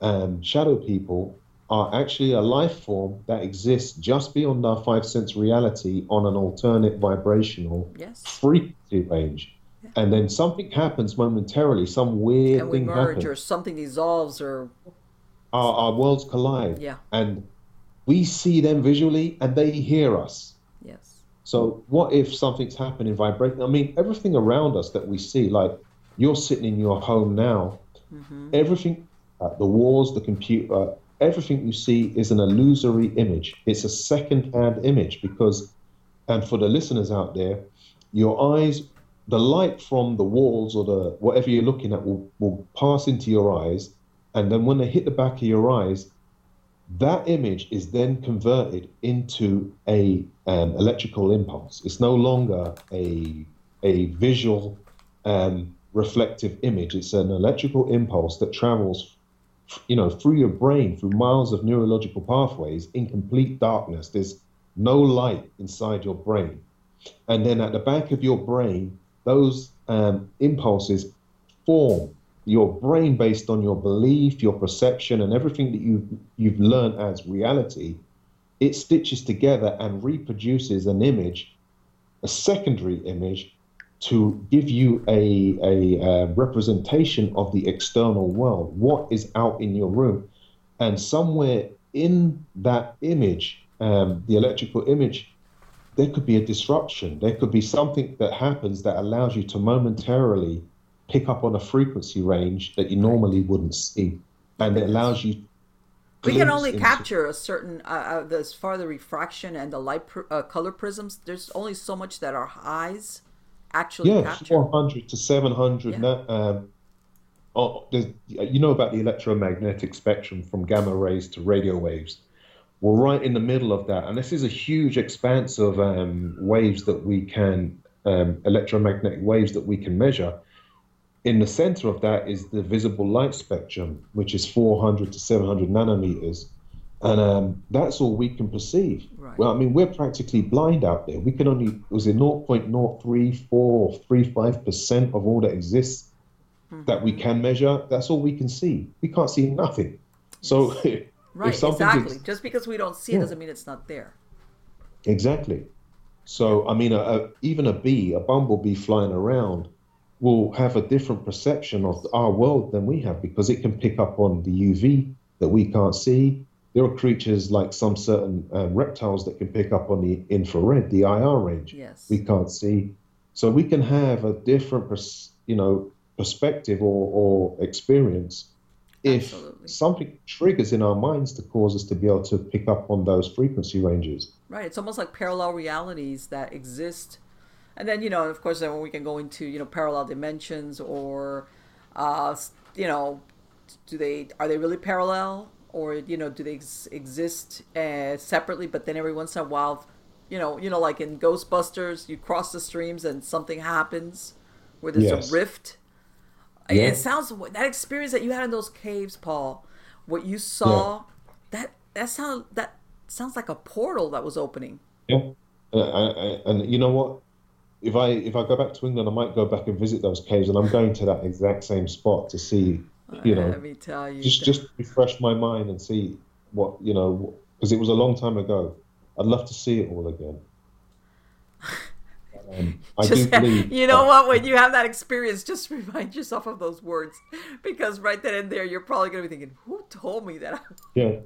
um, shadow people are actually a life form that exists just beyond our five sense reality on an alternate vibrational yes frequency range? And then something happens momentarily, some weird and we thing merge happens or something dissolves or our, our worlds collide. Yeah. And we see them visually and they hear us. yes So what if something's happening vibrating? I mean, everything around us that we see, like you're sitting in your home now, everything, uh, the walls, the computer, everything you see is an illusory image. It's a second-hand image because, and for the listeners out there, your eyes, the light from the walls or the whatever you're looking at will, will pass into your eyes, and then when they hit the back of your eyes, that image is then converted into a um, electrical impulse. It's no longer a a visual um, reflective image. It's an electrical impulse that travels, you know, through your brain, through miles of neurological pathways in complete darkness. There's no light inside your brain, and then at the back of your brain, those um, impulses form your brain based on your belief, your perception, and everything that you've you've learned as reality. It stitches together and reproduces an image, a secondary image, to give you a a, uh representation of the external world, what is out in your room, and somewhere in that image, um, the electrical image, there could be a disruption. There could be something that happens that allows you to momentarily pick up on a frequency range that you normally wouldn't see. And it allows you we can only capture a certain uh, uh, as far the refraction and the light pr- uh, color prisms there's only so much that our eyes actually yeah capture 400 to 700 Yeah. na- um, oh, you know about the electromagnetic spectrum from gamma rays to radio waves we're right in the middle of that and this is a huge expanse of um, waves that we can um, electromagnetic waves that we can measure in the center of that is the visible light spectrum which is 400 to 700 nanometers and um, that's all we can perceive. Right. Well, I mean, we're practically blind out there. We can only was it 0.034 or 35 percent of all that exists that we can measure. That's all we can see. We can't see nothing. So, right exactly ex- just because we don't see it doesn't mean it's not there Exactly. So, I mean, a, a, even a bee, a bumblebee flying around, will have a different perception of our world than we have because it can pick up on the UV that we can't see. There are creatures like some certain um, reptiles that can pick up on the infrared, the IR range. Yes. We can't see. So we can have a different, pers- you know, perspective or, or experience if Absolutely. something triggers in our minds to cause us to be able to pick up on those frequency ranges. Right. It's almost like parallel realities that exist. And then, you know, of course, then we can go into, you know, parallel dimensions or, uh, you know, do they, are they really parallel? Or, you know, do they ex- exist uh, separately? But then every once in a while, you know, you know, like in Ghostbusters, you cross the streams and something happens where there's Yes. a rift. Yeah. It sounds that experience that you had in those caves, Paul. What you saw, that that sound that sounds like a portal that was opening. Yeah, and, and, and you know what? If I if I go back to England, I might go back and visit those caves, and I'm going to that exact same spot to see, you know, Let me tell you, just that- just refresh my mind and see what you know, because it was a long time ago. I'd love to see it all again. Um, I do just, believe. you know that- what? When you have that experience, just remind yourself of those words, because right then and there, you're probably gonna be thinking, "Who told me that I, Yeah,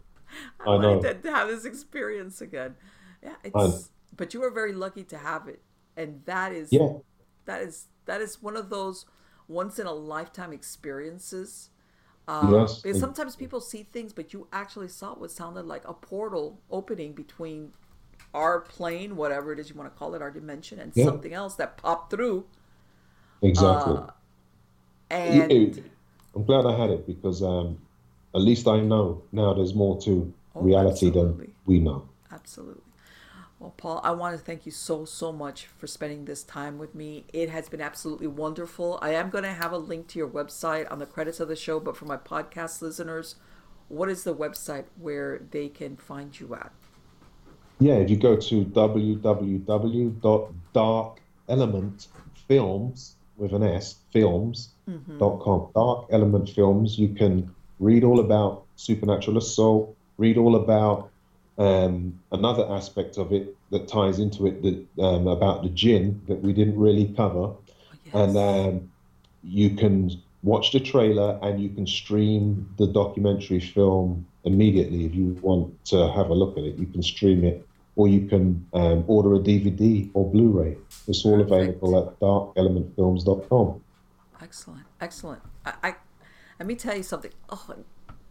I I know. wanted to have this experience again?" Yeah, I- it's. But you were very lucky to have it, and that is yeah, that is that is one of those once in a lifetime experiences. Uh, yes. because sometimes people see things, but you actually saw what sounded like a portal opening between our plane, whatever it is you want to call it, our dimension, and Yeah. something else that popped through. exactly. uh, And Yeah, I'm glad I had it because um, at least I know now there's more to Oh, reality absolutely. than we know. Absolutely. Well, Paul, I want to thank you so, so much for spending this time with me. It has been absolutely wonderful. I am going to have a link to your website on the credits of the show, but for my podcast listeners, what is the website where they can find you at? Yeah, if you go to www.darkelementfilms with an S films.com, mm-hmm. Dark Element Films, you can read all about supernatural assault, read all about um, another aspect of it that ties into it that, um, about the jinn that we didn't really cover. And um, you can watch the trailer and you can stream the documentary film immediately if you want to have a look at it. You can stream it or you can um, order a DVD or Blu ray. It's all Perfect. available at darkelementfilms.com. Excellent, excellent. I, I let me tell you something. Oh,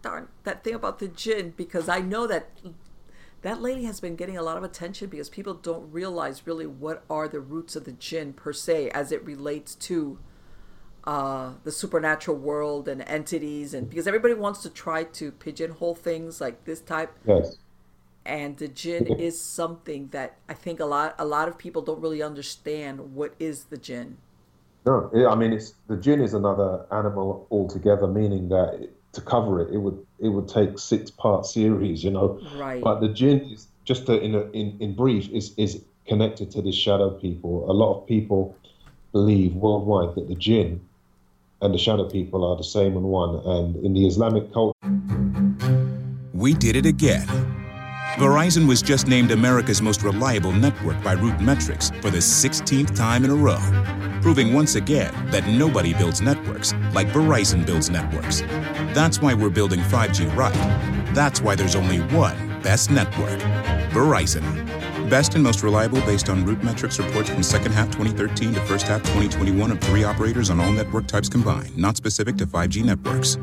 darn that thing about the jinn, because I know that that lady has been getting a lot of attention because people don't realize really what are the roots of the jinn per se as it relates to uh, the supernatural world and entities, and because everybody wants to try to pigeonhole things like this type Yes. and the jinn is something that I think a lot a lot of people don't really understand what is the jinn. No, I mean, it's the jinn is another animal altogether, meaning that it, to cover it, it would it would take six part series, you know. Right. But the jinn is just to, in, a, in in brief is is connected to the shadow people. A lot of people believe worldwide that the jinn and the shadow people are the same and one. And in the Islamic culture, We did it again. Verizon was just named America's most reliable network by RootMetrics for the 16th time in a row, proving once again that nobody builds networks like Verizon builds networks. That's why we're building 5G right. That's why there's only one best network Verizon. Best and most reliable based on RootMetrics reports from second half 2013 to first half 2021 of three operators on all network types combined, not specific to 5G networks.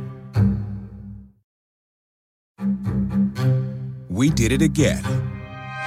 we did it again.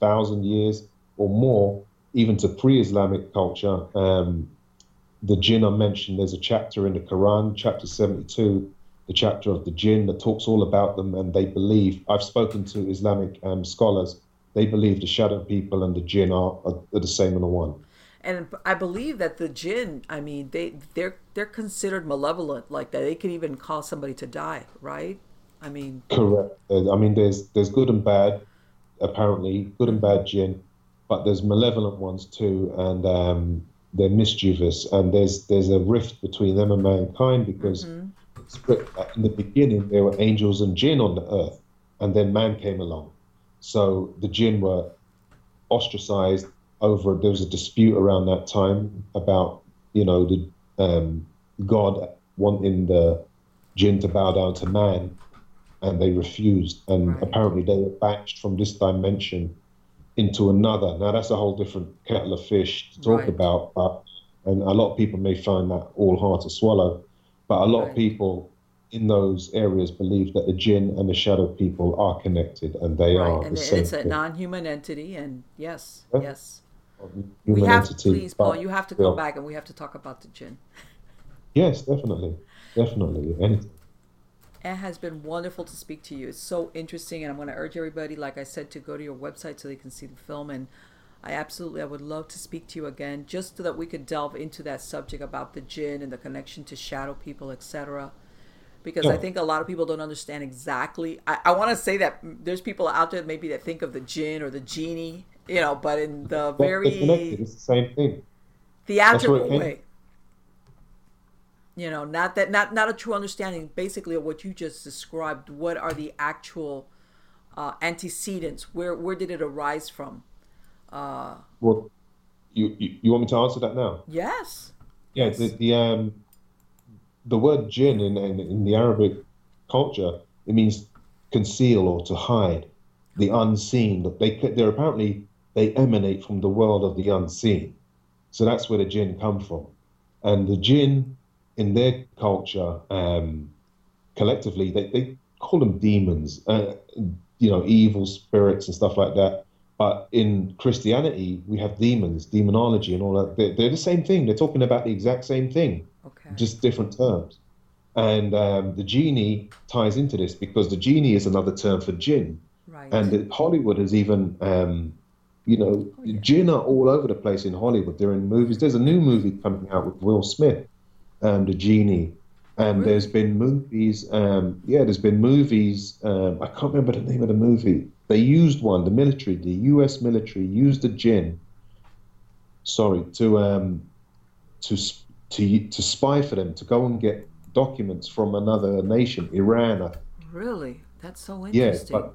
thousand years or more, even to pre-Islamic culture. Um, the jinn I mentioned, there's a chapter in the Quran, chapter 72, the chapter of the jinn that talks all about them, and they believe. I've spoken to Islamic um, scholars. They believe the shadow people and the jinn are, are, are the same in the one. And I believe that the jinn, I mean, they they're they're considered malevolent, like that. They can even cause somebody to die, right? I mean, correct. I mean, there's there's good and bad apparently, good and bad jinn, but there's malevolent ones too, and um, they're mischievous, and there's there's a rift between them and mankind because mm-hmm. in the beginning there were angels and jinn on the earth, and then man came along, so the jinn were ostracized over. There was a dispute around that time about you know the um, God wanting the jinn to bow down to man, and they refused. And right. apparently they were banished from this dimension into another. Now that's a whole different kettle of fish to talk right. about, but and a lot of people may find that all hard to swallow. But a lot right. of people in those areas believe that the jinn and the shadow people are connected, and they are. And the same it's a non-human entity, and yes, yeah. yes. we have entity, please, Paul. You have to come back, and we have to talk about the jinn. Yes, definitely, definitely. Anything. It has been wonderful to speak to you. It's so interesting, and I'm going to urge everybody, like I said, to go to your website so they can see the film. And I absolutely, I would love to speak to you again, just so that we could delve into that subject about the jinn and the connection to shadow people, etc. Because yeah. I think a lot of people don't understand exactly. I, I want to say that there's people out there maybe that think of the jinn or the genie, you know, but in the very same thing. Theatrical way you know not that not not a true understanding basically of what you just described. What are the actual uh, antecedents? Where where did it arise from? Uh, well you, you, you want me to answer that now? Yes. Yeah yes. the, the um the word jinn in, in, in the arabic culture it means conceal or to hide the unseen. They they're apparently they emanate from the world of the unseen. So that's where the jinn come from. And the jinn in their culture, um, collectively, they, they call them demons, uh, you know, evil spirits and stuff like that. But in Christianity, we have demons, demonology, and all that. They're, they're the same thing. They're talking about the exact same thing, okay. just different terms. And um, the genie ties into this because the genie is another term for jinn. Right. And Hollywood has even, um, you know, oh, yeah. jinn are all over the place in Hollywood. They're in movies. There's a new movie coming out with Will Smith um, the genie. And really? there's been movies, um, yeah, there's been movies. Um, I can't remember the name of the movie. They used one, the military, the U.S. military used the jinn. Sorry, to um, to to to spy for them, to go and get documents from another nation, Iran. Really, that's so interesting. Yeah, but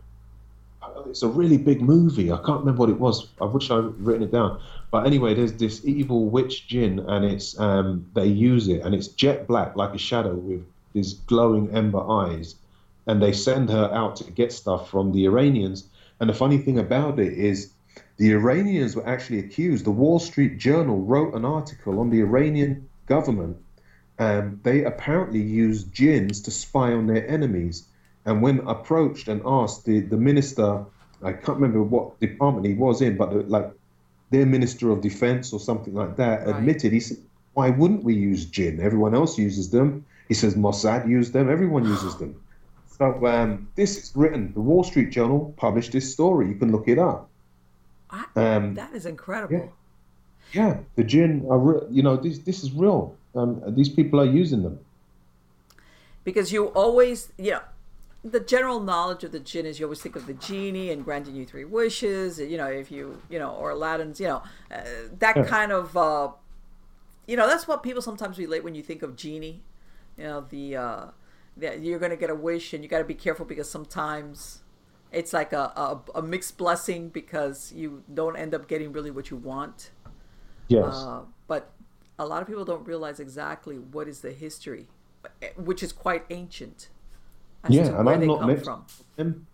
it's a really big movie. I can't remember what it was. I wish I'd written it down. But anyway, there's this evil witch jinn, and it's um, they use it, and it's jet black like a shadow with these glowing ember eyes, and they send her out to get stuff from the Iranians. And the funny thing about it is, the Iranians were actually accused. The Wall Street Journal wrote an article on the Iranian government. Um, they apparently used jinns to spy on their enemies and when approached and asked, the, the minister, I can't remember what department he was in, but the, like their minister of defense or something like that right. admitted, he said, why wouldn't we use jinn? Everyone else uses them. He says Mossad used them. Everyone uses them. So um, this is written. The Wall Street Journal published this story. You can look it up. I, um, that is incredible. Yeah, yeah the jinn are, re- you know, this this is real. Um, these people are using them. Because you always, you know, the general knowledge of the jinn is you always think of the genie and granting you three wishes you know if you you know or aladdin's you know uh, that yeah. kind of uh you know that's what people sometimes relate when you think of genie you know the uh that you're gonna get a wish and you got to be careful because sometimes it's like a, a, a mixed blessing because you don't end up getting really what you want. Yes. Uh, but a lot of people don't realize exactly what is the history, which is quite ancient. Yeah, and I'm not come next from. to them.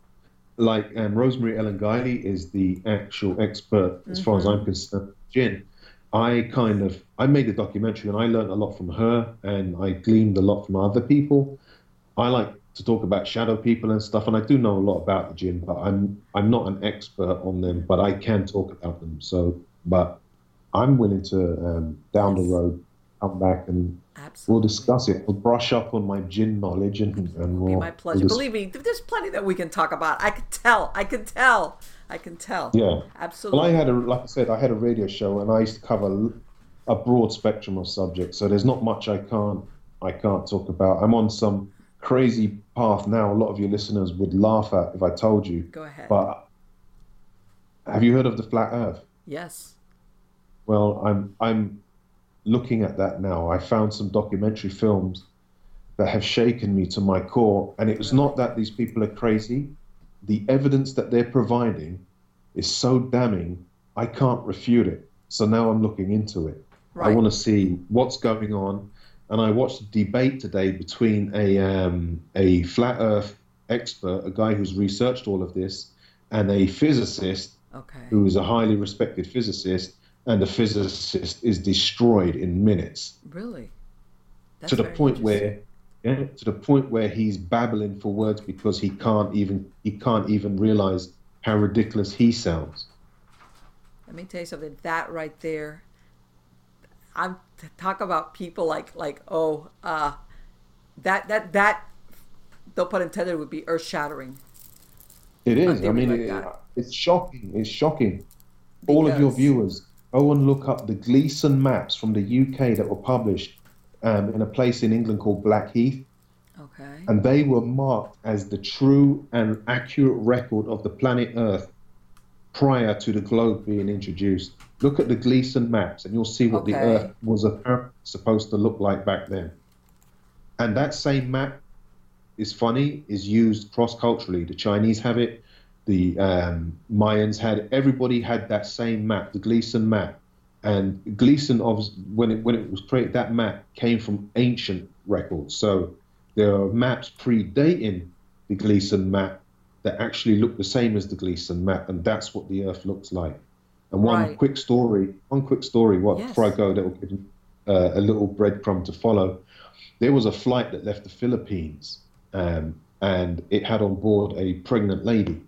Like um, Rosemary Ellen Guiley is the actual expert, as far as I'm Mm-hmm. concerned. Jinn. I kind of I made a documentary and I learned a lot from her and I gleaned a lot from other people. I like to talk about shadow people and stuff, and I do know a lot about the jinn, but I'm I'm not an expert on them, but I can talk about them. So, but I'm willing to um, down the road come back and we'll discuss it. We'll brush up on my jinn knowledge and, and we'll be my pleasure. we'll dis- Believe me, there's plenty that we can talk about. I can tell. I can tell. I can tell. Yeah. Absolutely. Well, I had a like I said, I had a radio show and I used to cover a broad spectrum of subjects. So there's not much I can't I can't talk about. I'm on some crazy path now. A lot of your listeners would laugh at if I told you. Go ahead. But have you heard of the flat Earth? yes. Well, I'm I'm looking at that now. I found some documentary films that have shaken me to my core, and it was not that these people are crazy. The evidence that they're providing is so damning, I can't refute it. So now I'm looking into it. I want to see what's going on, and I watched a debate today between a um, a flat Earth expert, a guy who's researched all of this, and a physicist Okay. who is a highly respected physicist, and the physicist is destroyed in minutes Really. That's to the point where, yeah, to the point where he's babbling for words because he can't even he can't even realize how ridiculous he sounds. Let me tell you something. That right there, I'm to talk about people like like oh uh, that that that, no pun intended, would be earth shattering. It is. I mean, like it- it's shocking. It's shocking. All of your viewers, go and look up the Gleason maps from the UK that were published um, in a place in England called Blackheath. Okay. and they were marked as the true and accurate record of the planet Earth prior to the globe being introduced. Look at the Gleason maps, and you'll see what the Earth was apparently supposed to look like back then. And that same map is funny, is used cross culturally. The Chinese have it, the um, Mayans had. Everybody had that same map, the Gleason map. And Gleason, when it when it was created, that map came from ancient records. So there are maps predating the Gleason map that actually look the same as the Gleason map, and that's what the Earth looks like. And one Right. quick story, one quick story. What Yes. before I go, that will give uh, a little breadcrumb to follow. There was a flight that left the Philippines, um, and it had on board a pregnant lady.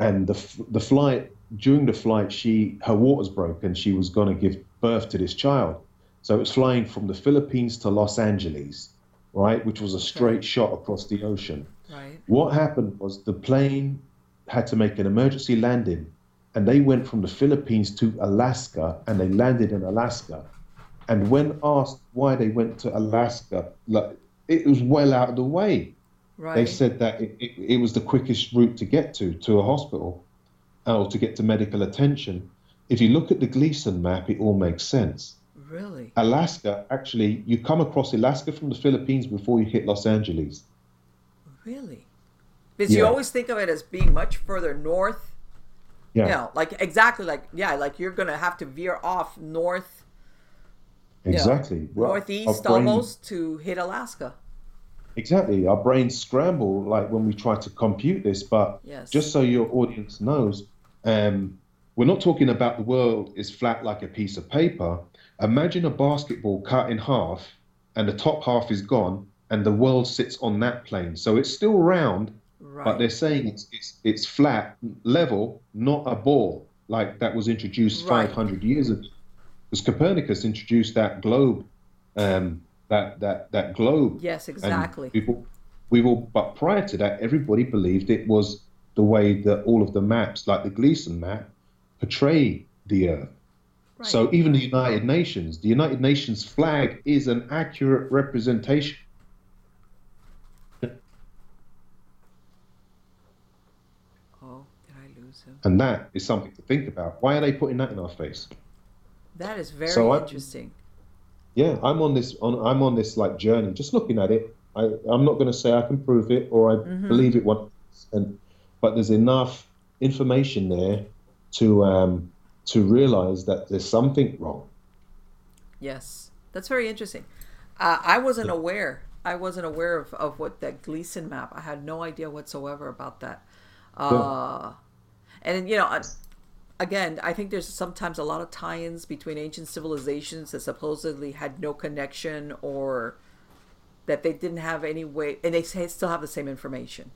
And the the flight during the flight, she her waters broke, and she was going to give birth to this child. So it was flying from the Philippines to Los Angeles, right, which was a straight shot across the ocean. Right. What happened was the plane had to make an emergency landing, and they went from the Philippines to Alaska, and they landed in Alaska. And when asked why they went to Alaska, like, it was well out of the way. Right. They said that it, it, it was the quickest route to get to to a hospital uh, or to get to medical attention. If you look at the Gleason map, it all makes sense. really. Alaska, actually, you come across Alaska from the Philippines before you hit Los Angeles. Really. Because you always think of it as being much further north. Yeah, You know, like exactly like yeah, like you're gonna have to veer off north, you know, exactly. Well, northeast brain- almost to hit Alaska. Exactly. Our brains scramble like when we try to compute this, but Yes. just so your audience knows, um, we're not talking about the world is flat like a piece of paper. Imagine a basketball cut in half and the top half is gone and the world sits on that plane. So it's still round, Right. but they're saying it's, it's, it's flat, level, not a ball like that was introduced Right. 500 years ago. Because Copernicus introduced that globe, um, that, that, that globe yes, exactly. people, we will, but prior to that, everybody believed it was the way that all of the maps, like the Gleason map, portray the Earth. Right. So even the United Nations, the United Nations flag is an accurate representation. oh, did I lose him? And that is something to think about. Why are they putting that in our face? That is very So I- interesting. Yeah, I'm on this on I'm on this like journey, just looking at it. I, I'm not going to say I can prove it or I believe it one, and but there's enough information there to um, to realize that there's something wrong. Yes, that's very interesting. Uh, I wasn't aware. I wasn't aware of, of what that Gleason map. I had no idea whatsoever about that. Uh, and you know, I- again, I think there's sometimes a lot of tie-ins between ancient civilizations that supposedly had no connection or that they didn't have any way, and they say still have the same information.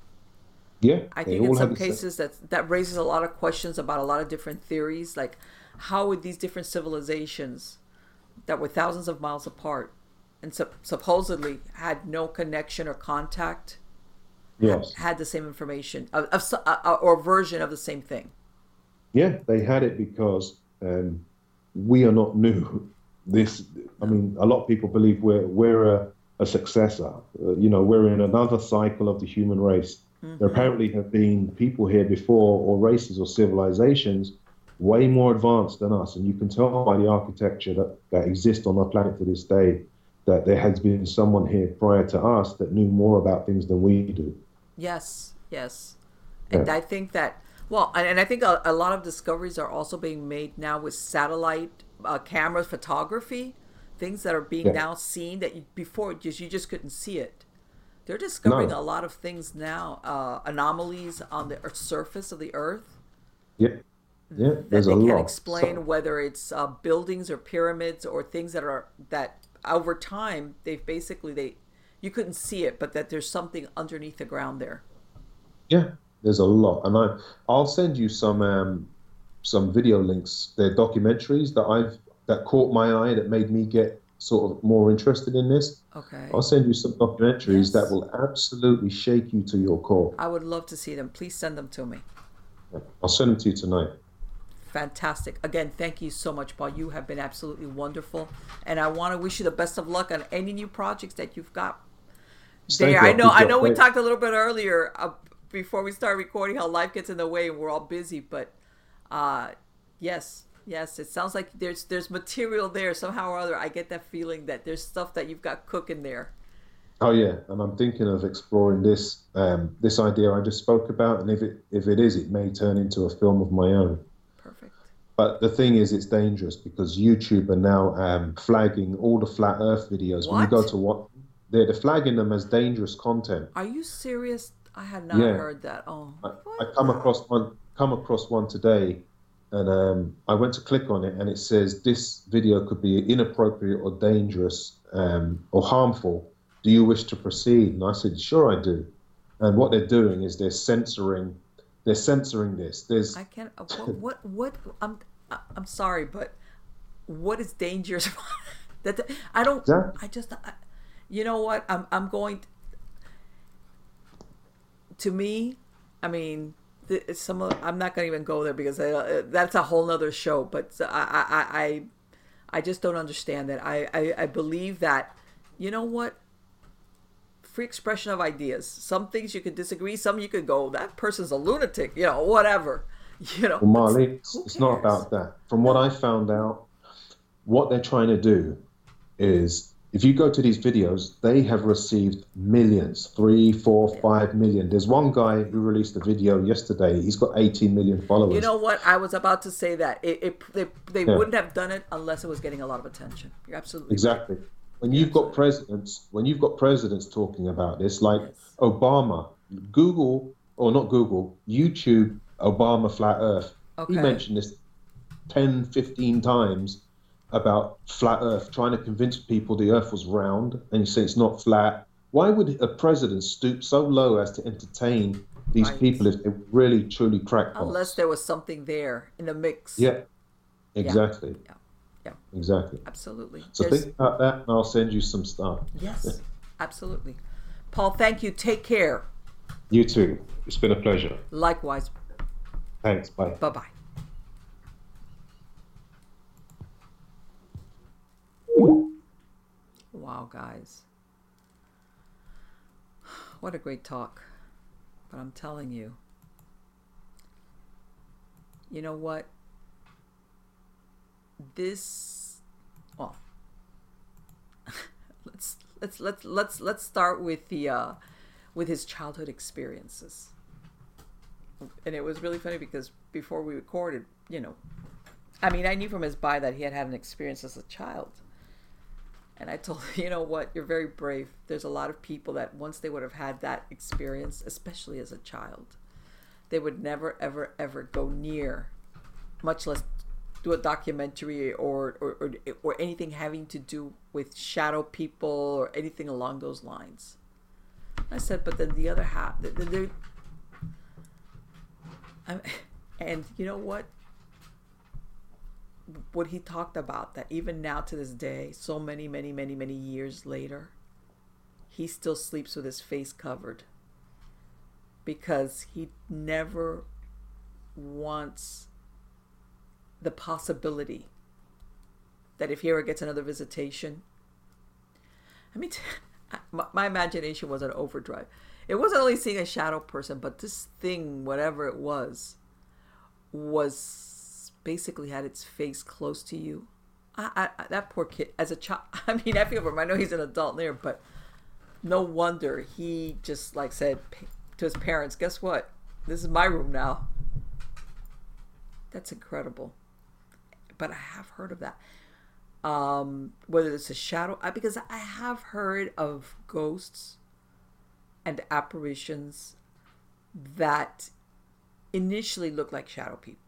Yeah, I think in some same- cases that that raises a lot of questions about a lot of different theories, like how would these different civilizations that were thousands of miles apart and sup- supposedly had no connection or contact Yes. had the same information of, of uh, or version of the same thing. Yeah, they had it because um, we are not new. This, I mean, a lot of people believe we're we're a, a successor. Uh, you know, we're in another cycle of the human race. There apparently have been people here before, or races or civilizations, way more advanced than us, and you can tell by the architecture that that exists on our planet to this day that there has been someone here prior to us that knew more about things than we do. Yes, yes. And I think that, well, and, I think a, a lot of discoveries are also being made now with satellite uh, camera photography, things that are being Yeah. now seen that you, before just you just couldn't see it. They're discovering No. a lot of things now, uh, anomalies on the earth, surface of the Earth Yeah, yeah. that they a can't lot. explain So- whether it's uh, buildings or pyramids or things that are that over time they've basically they you couldn't see it, but that there's something underneath the ground there. Yeah, there's a lot, and I I'll send you some um, some video links. They're documentaries that I've that caught my eye that made me get sort of more interested in this. Okay. I'll send you some documentaries Yes. that will absolutely shake you to your core. I would love to see them. Please send them to me. I'll send them to you tonight. Fantastic. Again, thank you so much, Paul. You have been absolutely wonderful. And I want to wish you the best of luck on any new projects that you've got there. I know I know we talked a little bit earlier before we start recording how life gets in the way and we're all busy, but uh yes, yes, it sounds like there's there's material there somehow or other. I get that feeling that there's stuff that you've got cooking there. Oh yeah, and I'm thinking of exploring this um, this idea I just spoke about, and if it if it is, it may turn into a film of my own. Perfect. But the thing is, it's dangerous because YouTube are now um, flagging all the flat Earth videos. What? When you go to what they're, they're flagging them as dangerous content. Are you serious? I had not Yeah. heard that. Oh. I, I come across one come across one today, and um, I went to click on it, and it says this video could be inappropriate or dangerous um, or harmful. Do you wish to proceed? And I said, sure, I do. And what they're doing is they're censoring. They're censoring this. There's I can't. uh, What? What? what I'm. I- I'm sorry, but what is dangerous? that that- I don't. Yeah. I just. I, you know what? I'm. I'm going. To me, I mean, it's some. of- I'm not going to even go there because uh, that's a whole nother show. But I. I. I. I I just don't understand that. I, I, I believe that, you know what? Free expression of ideas. Some things you could disagree. Some you could go, that person's a lunatic. You know, whatever. You know. Well, Marley, it's, it's not about that. From what I found out, what they're trying to do is if you go to these videos, they have received millions three, four, five million. There's one guy who released a video yesterday, he's got 18 million followers. You know what? I was about to say that it, it they, they Yeah. wouldn't have done it unless it was getting a lot of attention. You're absolutely right. Exactly. When you've got presidents, when you've got presidents talking about this, like Obama, Google or not Google, YouTube, Obama flat Earth. Okay. He mentioned this 10, 15 times about flat Earth, trying to convince people the Earth was round, and you say it's not flat. Why would a president stoop so low as to entertain these Right. people if they really truly crackpots? Unless there was something there in the mix. yeah, exactly, Yeah. Yeah. exactly. Absolutely. So There's- think about that, and I'll send you some stuff. yes. Absolutely. Paul, thank you. Take care. You too. It's been a pleasure. Likewise. Thanks. Bye. Bye bye. Wow, guys. What a great talk. But I'm telling you, you know what? This, well, let's let's let's let's let's start with the uh, with his childhood experiences. and it was really funny because before we recorded, you know, I mean, I knew from his bio that he had had an experience as a child. And I told him, you know what, you're very brave. There's a lot of people that once they would have had that experience, especially as a child, they would never, ever, ever go near, much less do a documentary or, or, or, or anything having to do with shadow people or anything along those lines. I said, but then the other half, the, and you know what? What he talked about that even now to this day, so many, many, many, many years later, he still sleeps with his face covered because he never wants the possibility that if he ever gets another visitation, I mean, my, my imagination was an overdrive. It wasn't only seeing a shadow person, but this thing, whatever it was, was basically had its face close to you. I, I, that poor kid, as a child, I mean, I feel for him. I know he's an adult there, but no wonder he just like said to his parents, "Guess what? This is my room now." That's incredible. But I have heard of that um, whether it's a shadow, because I have heard of ghosts and apparitions that initially look like shadow people.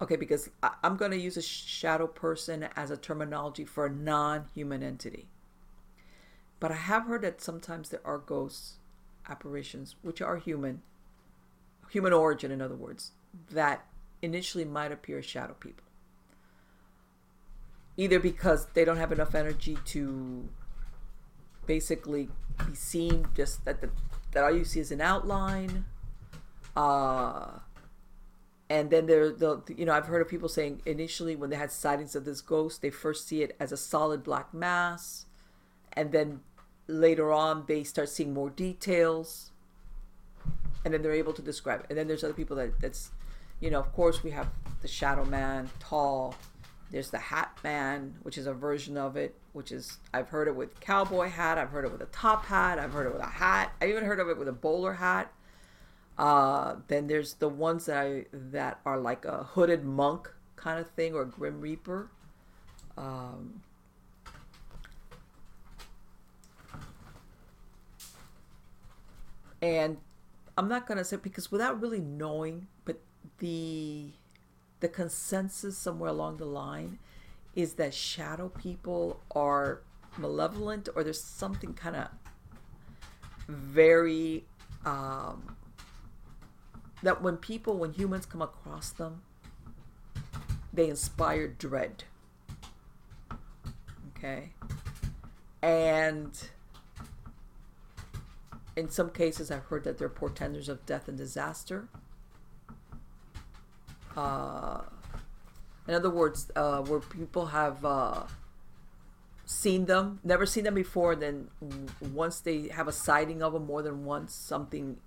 Okay, because I, I'm going to use a shadow person as a terminology for a non human entity. But I have heard that sometimes there are ghosts, apparitions, which are human, human origin, in other words, that initially might appear as shadow people either because they don't have enough energy to basically be seen just that the, that all you see is an outline uh and then there the you know i've heard of people saying initially when they had sightings of this ghost they first see it as a solid black mass. And then later on they start seeing more details. And then they're able to describe it. And then there's other people that that's you know of course we have the shadow man tall. There's the Hat Man, which is a version of it, which is I've heard it with cowboy hat, I've heard it with a top hat, I've heard it with a hat, I even heard of it with a bowler hat. Uh, then there's the ones that I that are like a hooded monk kind of thing or grim reaper. Um, and I'm not gonna say because without really knowing, but the the consensus somewhere along the line is that shadow people are malevolent or there's something kind of very um, that when people when humans come across them they inspire dread. Okay? And in some cases i've heard that they're portenders of death and disaster. Uh, in other words, uh, where people have uh, seen them, never seen them before, then once they have a sighting of them more than once, something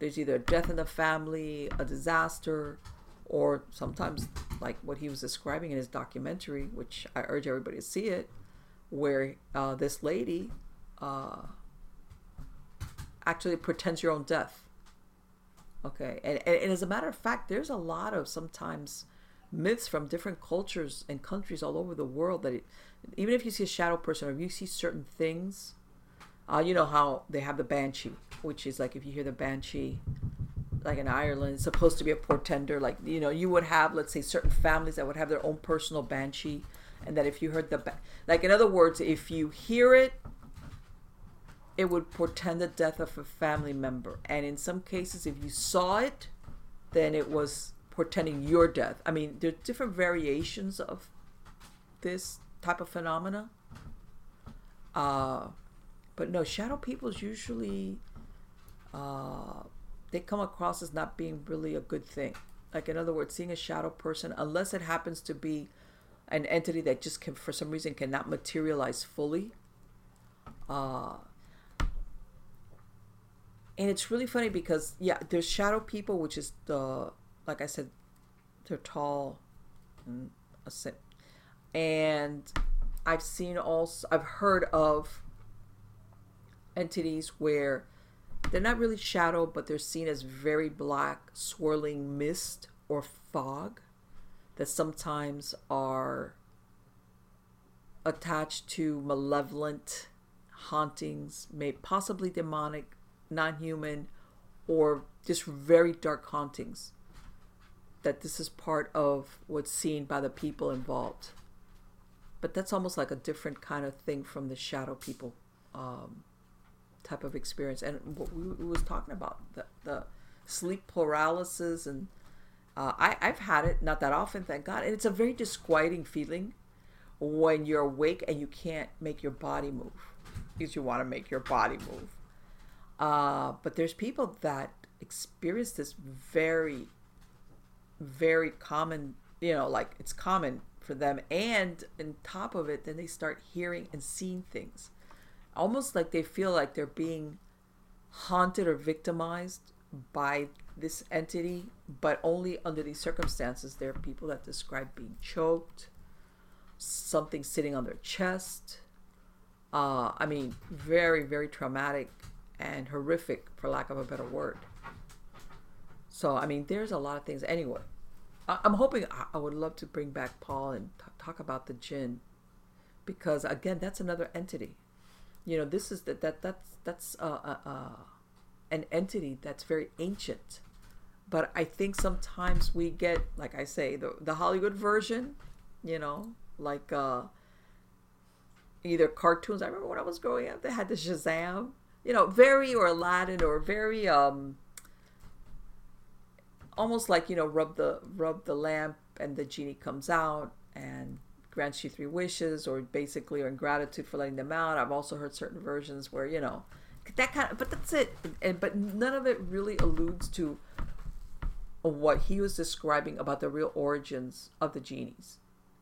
there's either a death in the family, a disaster, or sometimes like what he was describing in his documentary, which I urge everybody to see it, where uh, this lady uh, actually pretends your own death. Okay, and, and as a matter of fact, there's a lot of sometimes myths from different cultures and countries all over the world that it, even if you see a shadow person or you see certain things, uh, you know how they have the banshee, which is like if you hear the banshee, like in Ireland, it's supposed to be a portender. Like you know, you would have let's say certain families that would have their own personal banshee, and that if you heard the ba- like in other words, if you hear it it would portend the death of a family member. And in some cases, if you saw it, then it was portending your death. I mean, there are different variations of this type of phenomena. Uh, but no, shadow people is usually uh, they come across as not being really a good thing. Like in other words, seeing a shadow person, unless it happens to be an entity that just can, for some reason, cannot materialize fully. Uh, and it's really funny because yeah there's shadow people which is the like i said they're tall and and i've seen also i've heard of entities where they're not really shadow, but they're seen as very black, swirling mist or fog that sometimes are attached to malevolent hauntings, may possibly demonic, non-human, or just very dark hauntings. That this is part of what's seen by the people involved. But that's almost like a different kind of thing from the shadow people um, type of experience. And what we, we was talking about the, the sleep paralysis and uh, I, I've had it not that often, thank God. And it's a very disquieting feeling when you're awake and you can't make your body move because you want to make your body move. Uh, but there's people that experience this very, very common, you know, like it's common for them. And on top of it, then they start hearing and seeing things. Almost like they feel like they're being haunted or victimized by this entity, but only under these circumstances. There are people that describe being choked, something sitting on their chest. Uh, I mean, very, very traumatic and horrific, for lack of a better word. So, I mean, there's a lot of things. Anyway, I- am hoping I would love to bring back Paul and t- talk about the jinn because, again, that's another entity. You know, this is that that that's that's uh, uh, uh, an entity that's very ancient. But I think sometimes we get, like I say, the the Hollywood version. You know, like uh, either cartoons. I remember when I was growing up, they had the Shazam. You know, very or Aladdin or very um, almost like you know, rub the rub the lamp and the genie comes out and grants you three wishes, or basically, or in gratitude for letting them out. I've also heard certain versions where you know that kind of, but that's it. And but none of it really alludes to what he was describing about the real origins of the genies.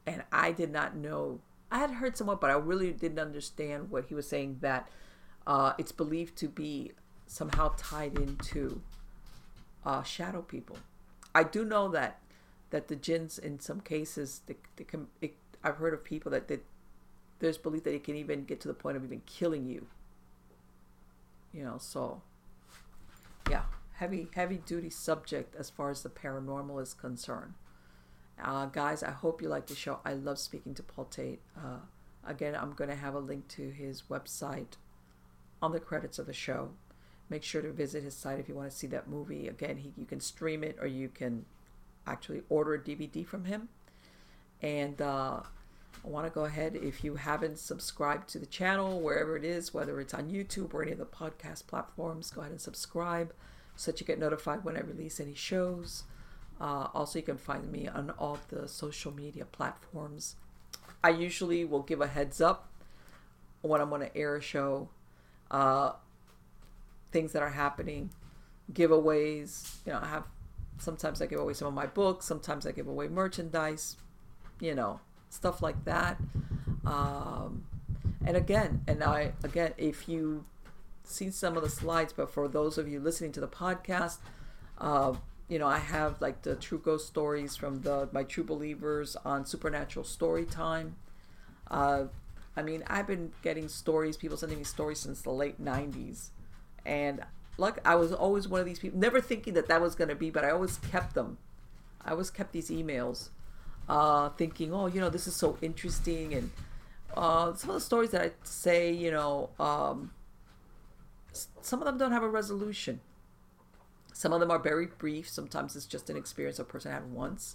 And I did not know I had heard somewhat, but I really didn't understand what he was saying. That uh, it's believed to be somehow tied into uh, shadow people. I do know that that the jinns, in some cases, they, they can. It, I've heard of people that, that there's belief that it can even get to the point of even killing you. You know, so yeah, heavy heavy duty subject as far as the paranormal is concerned. Uh, guys, I hope you like the show. I love speaking to Paul Taitt. Uh, again, I'm going to have a link to his website on the credits of the show. Make sure to visit his site if you want to see that movie. Again, he, you can stream it or you can actually order a DVD from him. And uh, I want to go ahead, if you haven't subscribed to the channel, wherever it is, whether it's on YouTube or any of the podcast platforms, go ahead and subscribe so that you get notified when I release any shows. Uh, also, you can find me on all the social media platforms. I usually will give a heads up when I'm going to air a show, uh, things that are happening, giveaways. You know, I have sometimes I give away some of my books, sometimes I give away merchandise, you know, stuff like that. Um, and again, and I again, if you see some of the slides, but for those of you listening to the podcast, uh, you know, I have like the true ghost stories from the my true believers on supernatural story time. Uh, I mean, I've been getting stories, people sending me stories since the late '90s, and like I was always one of these people, never thinking that that was going to be, but I always kept them. I always kept these emails, uh, thinking, oh, you know, this is so interesting, and uh, some of the stories that I say, you know, um, some of them don't have a resolution some of them are very brief. Sometimes it's just an experience a person had once.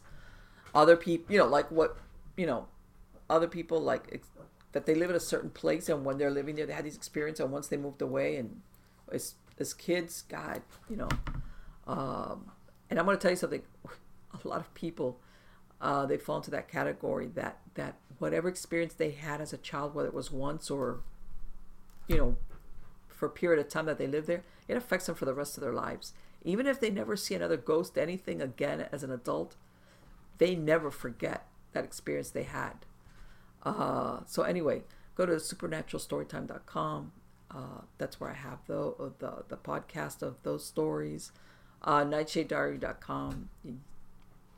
Other people, you know, like what, you know, other people like ex- that they live in a certain place and when they're living there, they had these experiences and once they moved away and as, as kids, God, you know, um, and I'm going to tell you something. A lot of people, uh, they fall into that category that that whatever experience they had as a child, whether it was once or, you know, for a period of time that they live there, it affects them for the rest of their lives. Even if they never see another ghost anything again as an adult they never forget that experience they had. Uh, so anyway go to supernaturalstorytime.com uh, that's where i have the, the, the podcast of those stories. Uh, nightshadediary.com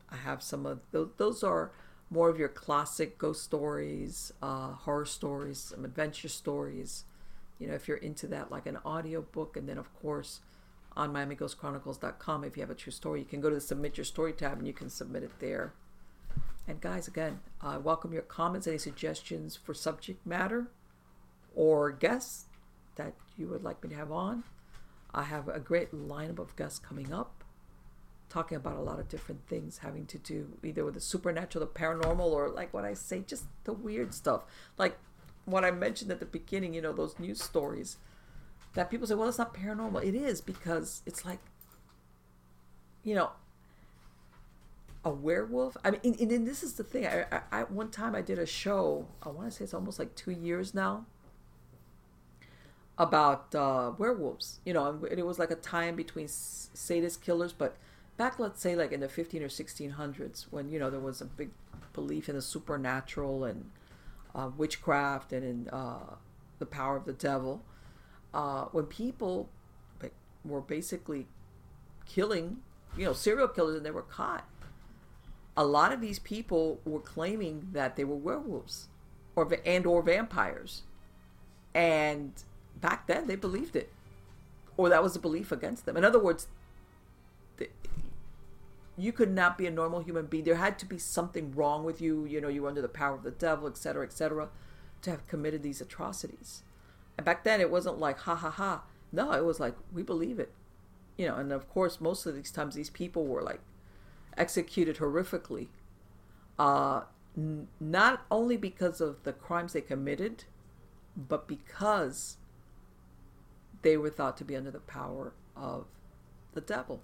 i have some of those those are more of your classic ghost stories uh, horror stories some adventure stories you know, if you're into that, like an audio book, and then of course on MiamiGhostChronicles.com, if you have a true story, you can go to the Submit Your Story tab and you can submit it there. And guys, again, I uh, welcome your comments, any suggestions for subject matter or guests that you would like me to have on. I have a great lineup of guests coming up, talking about a lot of different things having to do either with the supernatural, the paranormal, or like what I say, just the weird stuff. Like what I mentioned at the beginning, you know, those news stories that people say, well, it's not paranormal. It is because it's like, you know, a werewolf. I mean, and, and this is the thing. I, I, I, one time I did a show. I want to say it's almost like two years now. About uh, werewolves, you know, and it was like a time between sadist killers, but back, let's say, like in the 15 or 1600s, when you know there was a big belief in the supernatural and uh, witchcraft and in uh, the power of the devil, uh, when people were basically killing, you know, serial killers and they were caught a lot of these people were claiming that they were werewolves or and or vampires. And back then they believed it or that was a belief against them. In other words you could not be a normal human being. There had to be something wrong with you. You know you were under the power of the devil etc etc to have committed these atrocities. And back then it wasn't like ha ha ha. No it was like we believe it. You know and of course most of these times these people were like executed horrifically, uh, n- not only because of the crimes they committed, but because they were thought to be under the power of the devil.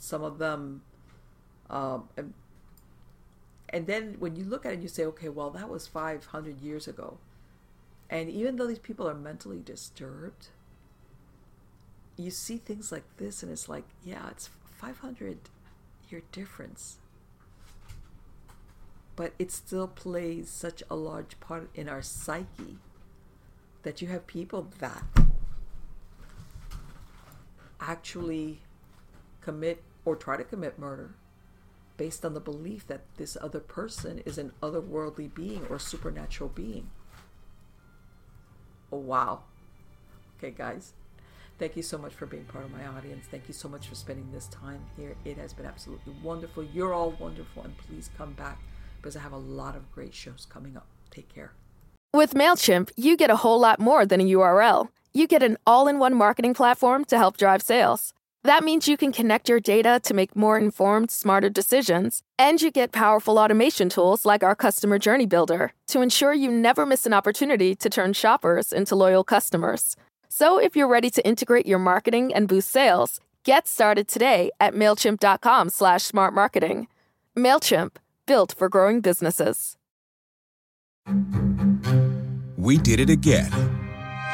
Some of them, um, and, and then when you look at it, you say, okay, well, that was 500 years ago. And even though these people are mentally disturbed, you see things like this, and it's like, yeah, it's 500 your difference. But it still plays such a large part in our psyche that you have people that actually commit or try to commit murder based on the belief that this other person is an otherworldly being or supernatural being. Oh, wow. Okay, guys. Thank you so much for being part of my audience. Thank you so much for spending this time here. It has been absolutely wonderful. You're all wonderful, and please come back because I have a lot of great shows coming up. Take care. With MailChimp, you get a whole lot more than a URL. You get an all in one marketing platform to help drive sales. That means you can connect your data to make more informed, smarter decisions, and you get powerful automation tools like our Customer Journey Builder to ensure you never miss an opportunity to turn shoppers into loyal customers. So if you're ready to integrate your marketing and boost sales, get started today at MailChimp.com slash smart marketing. MailChimp, built for growing businesses. We did it again.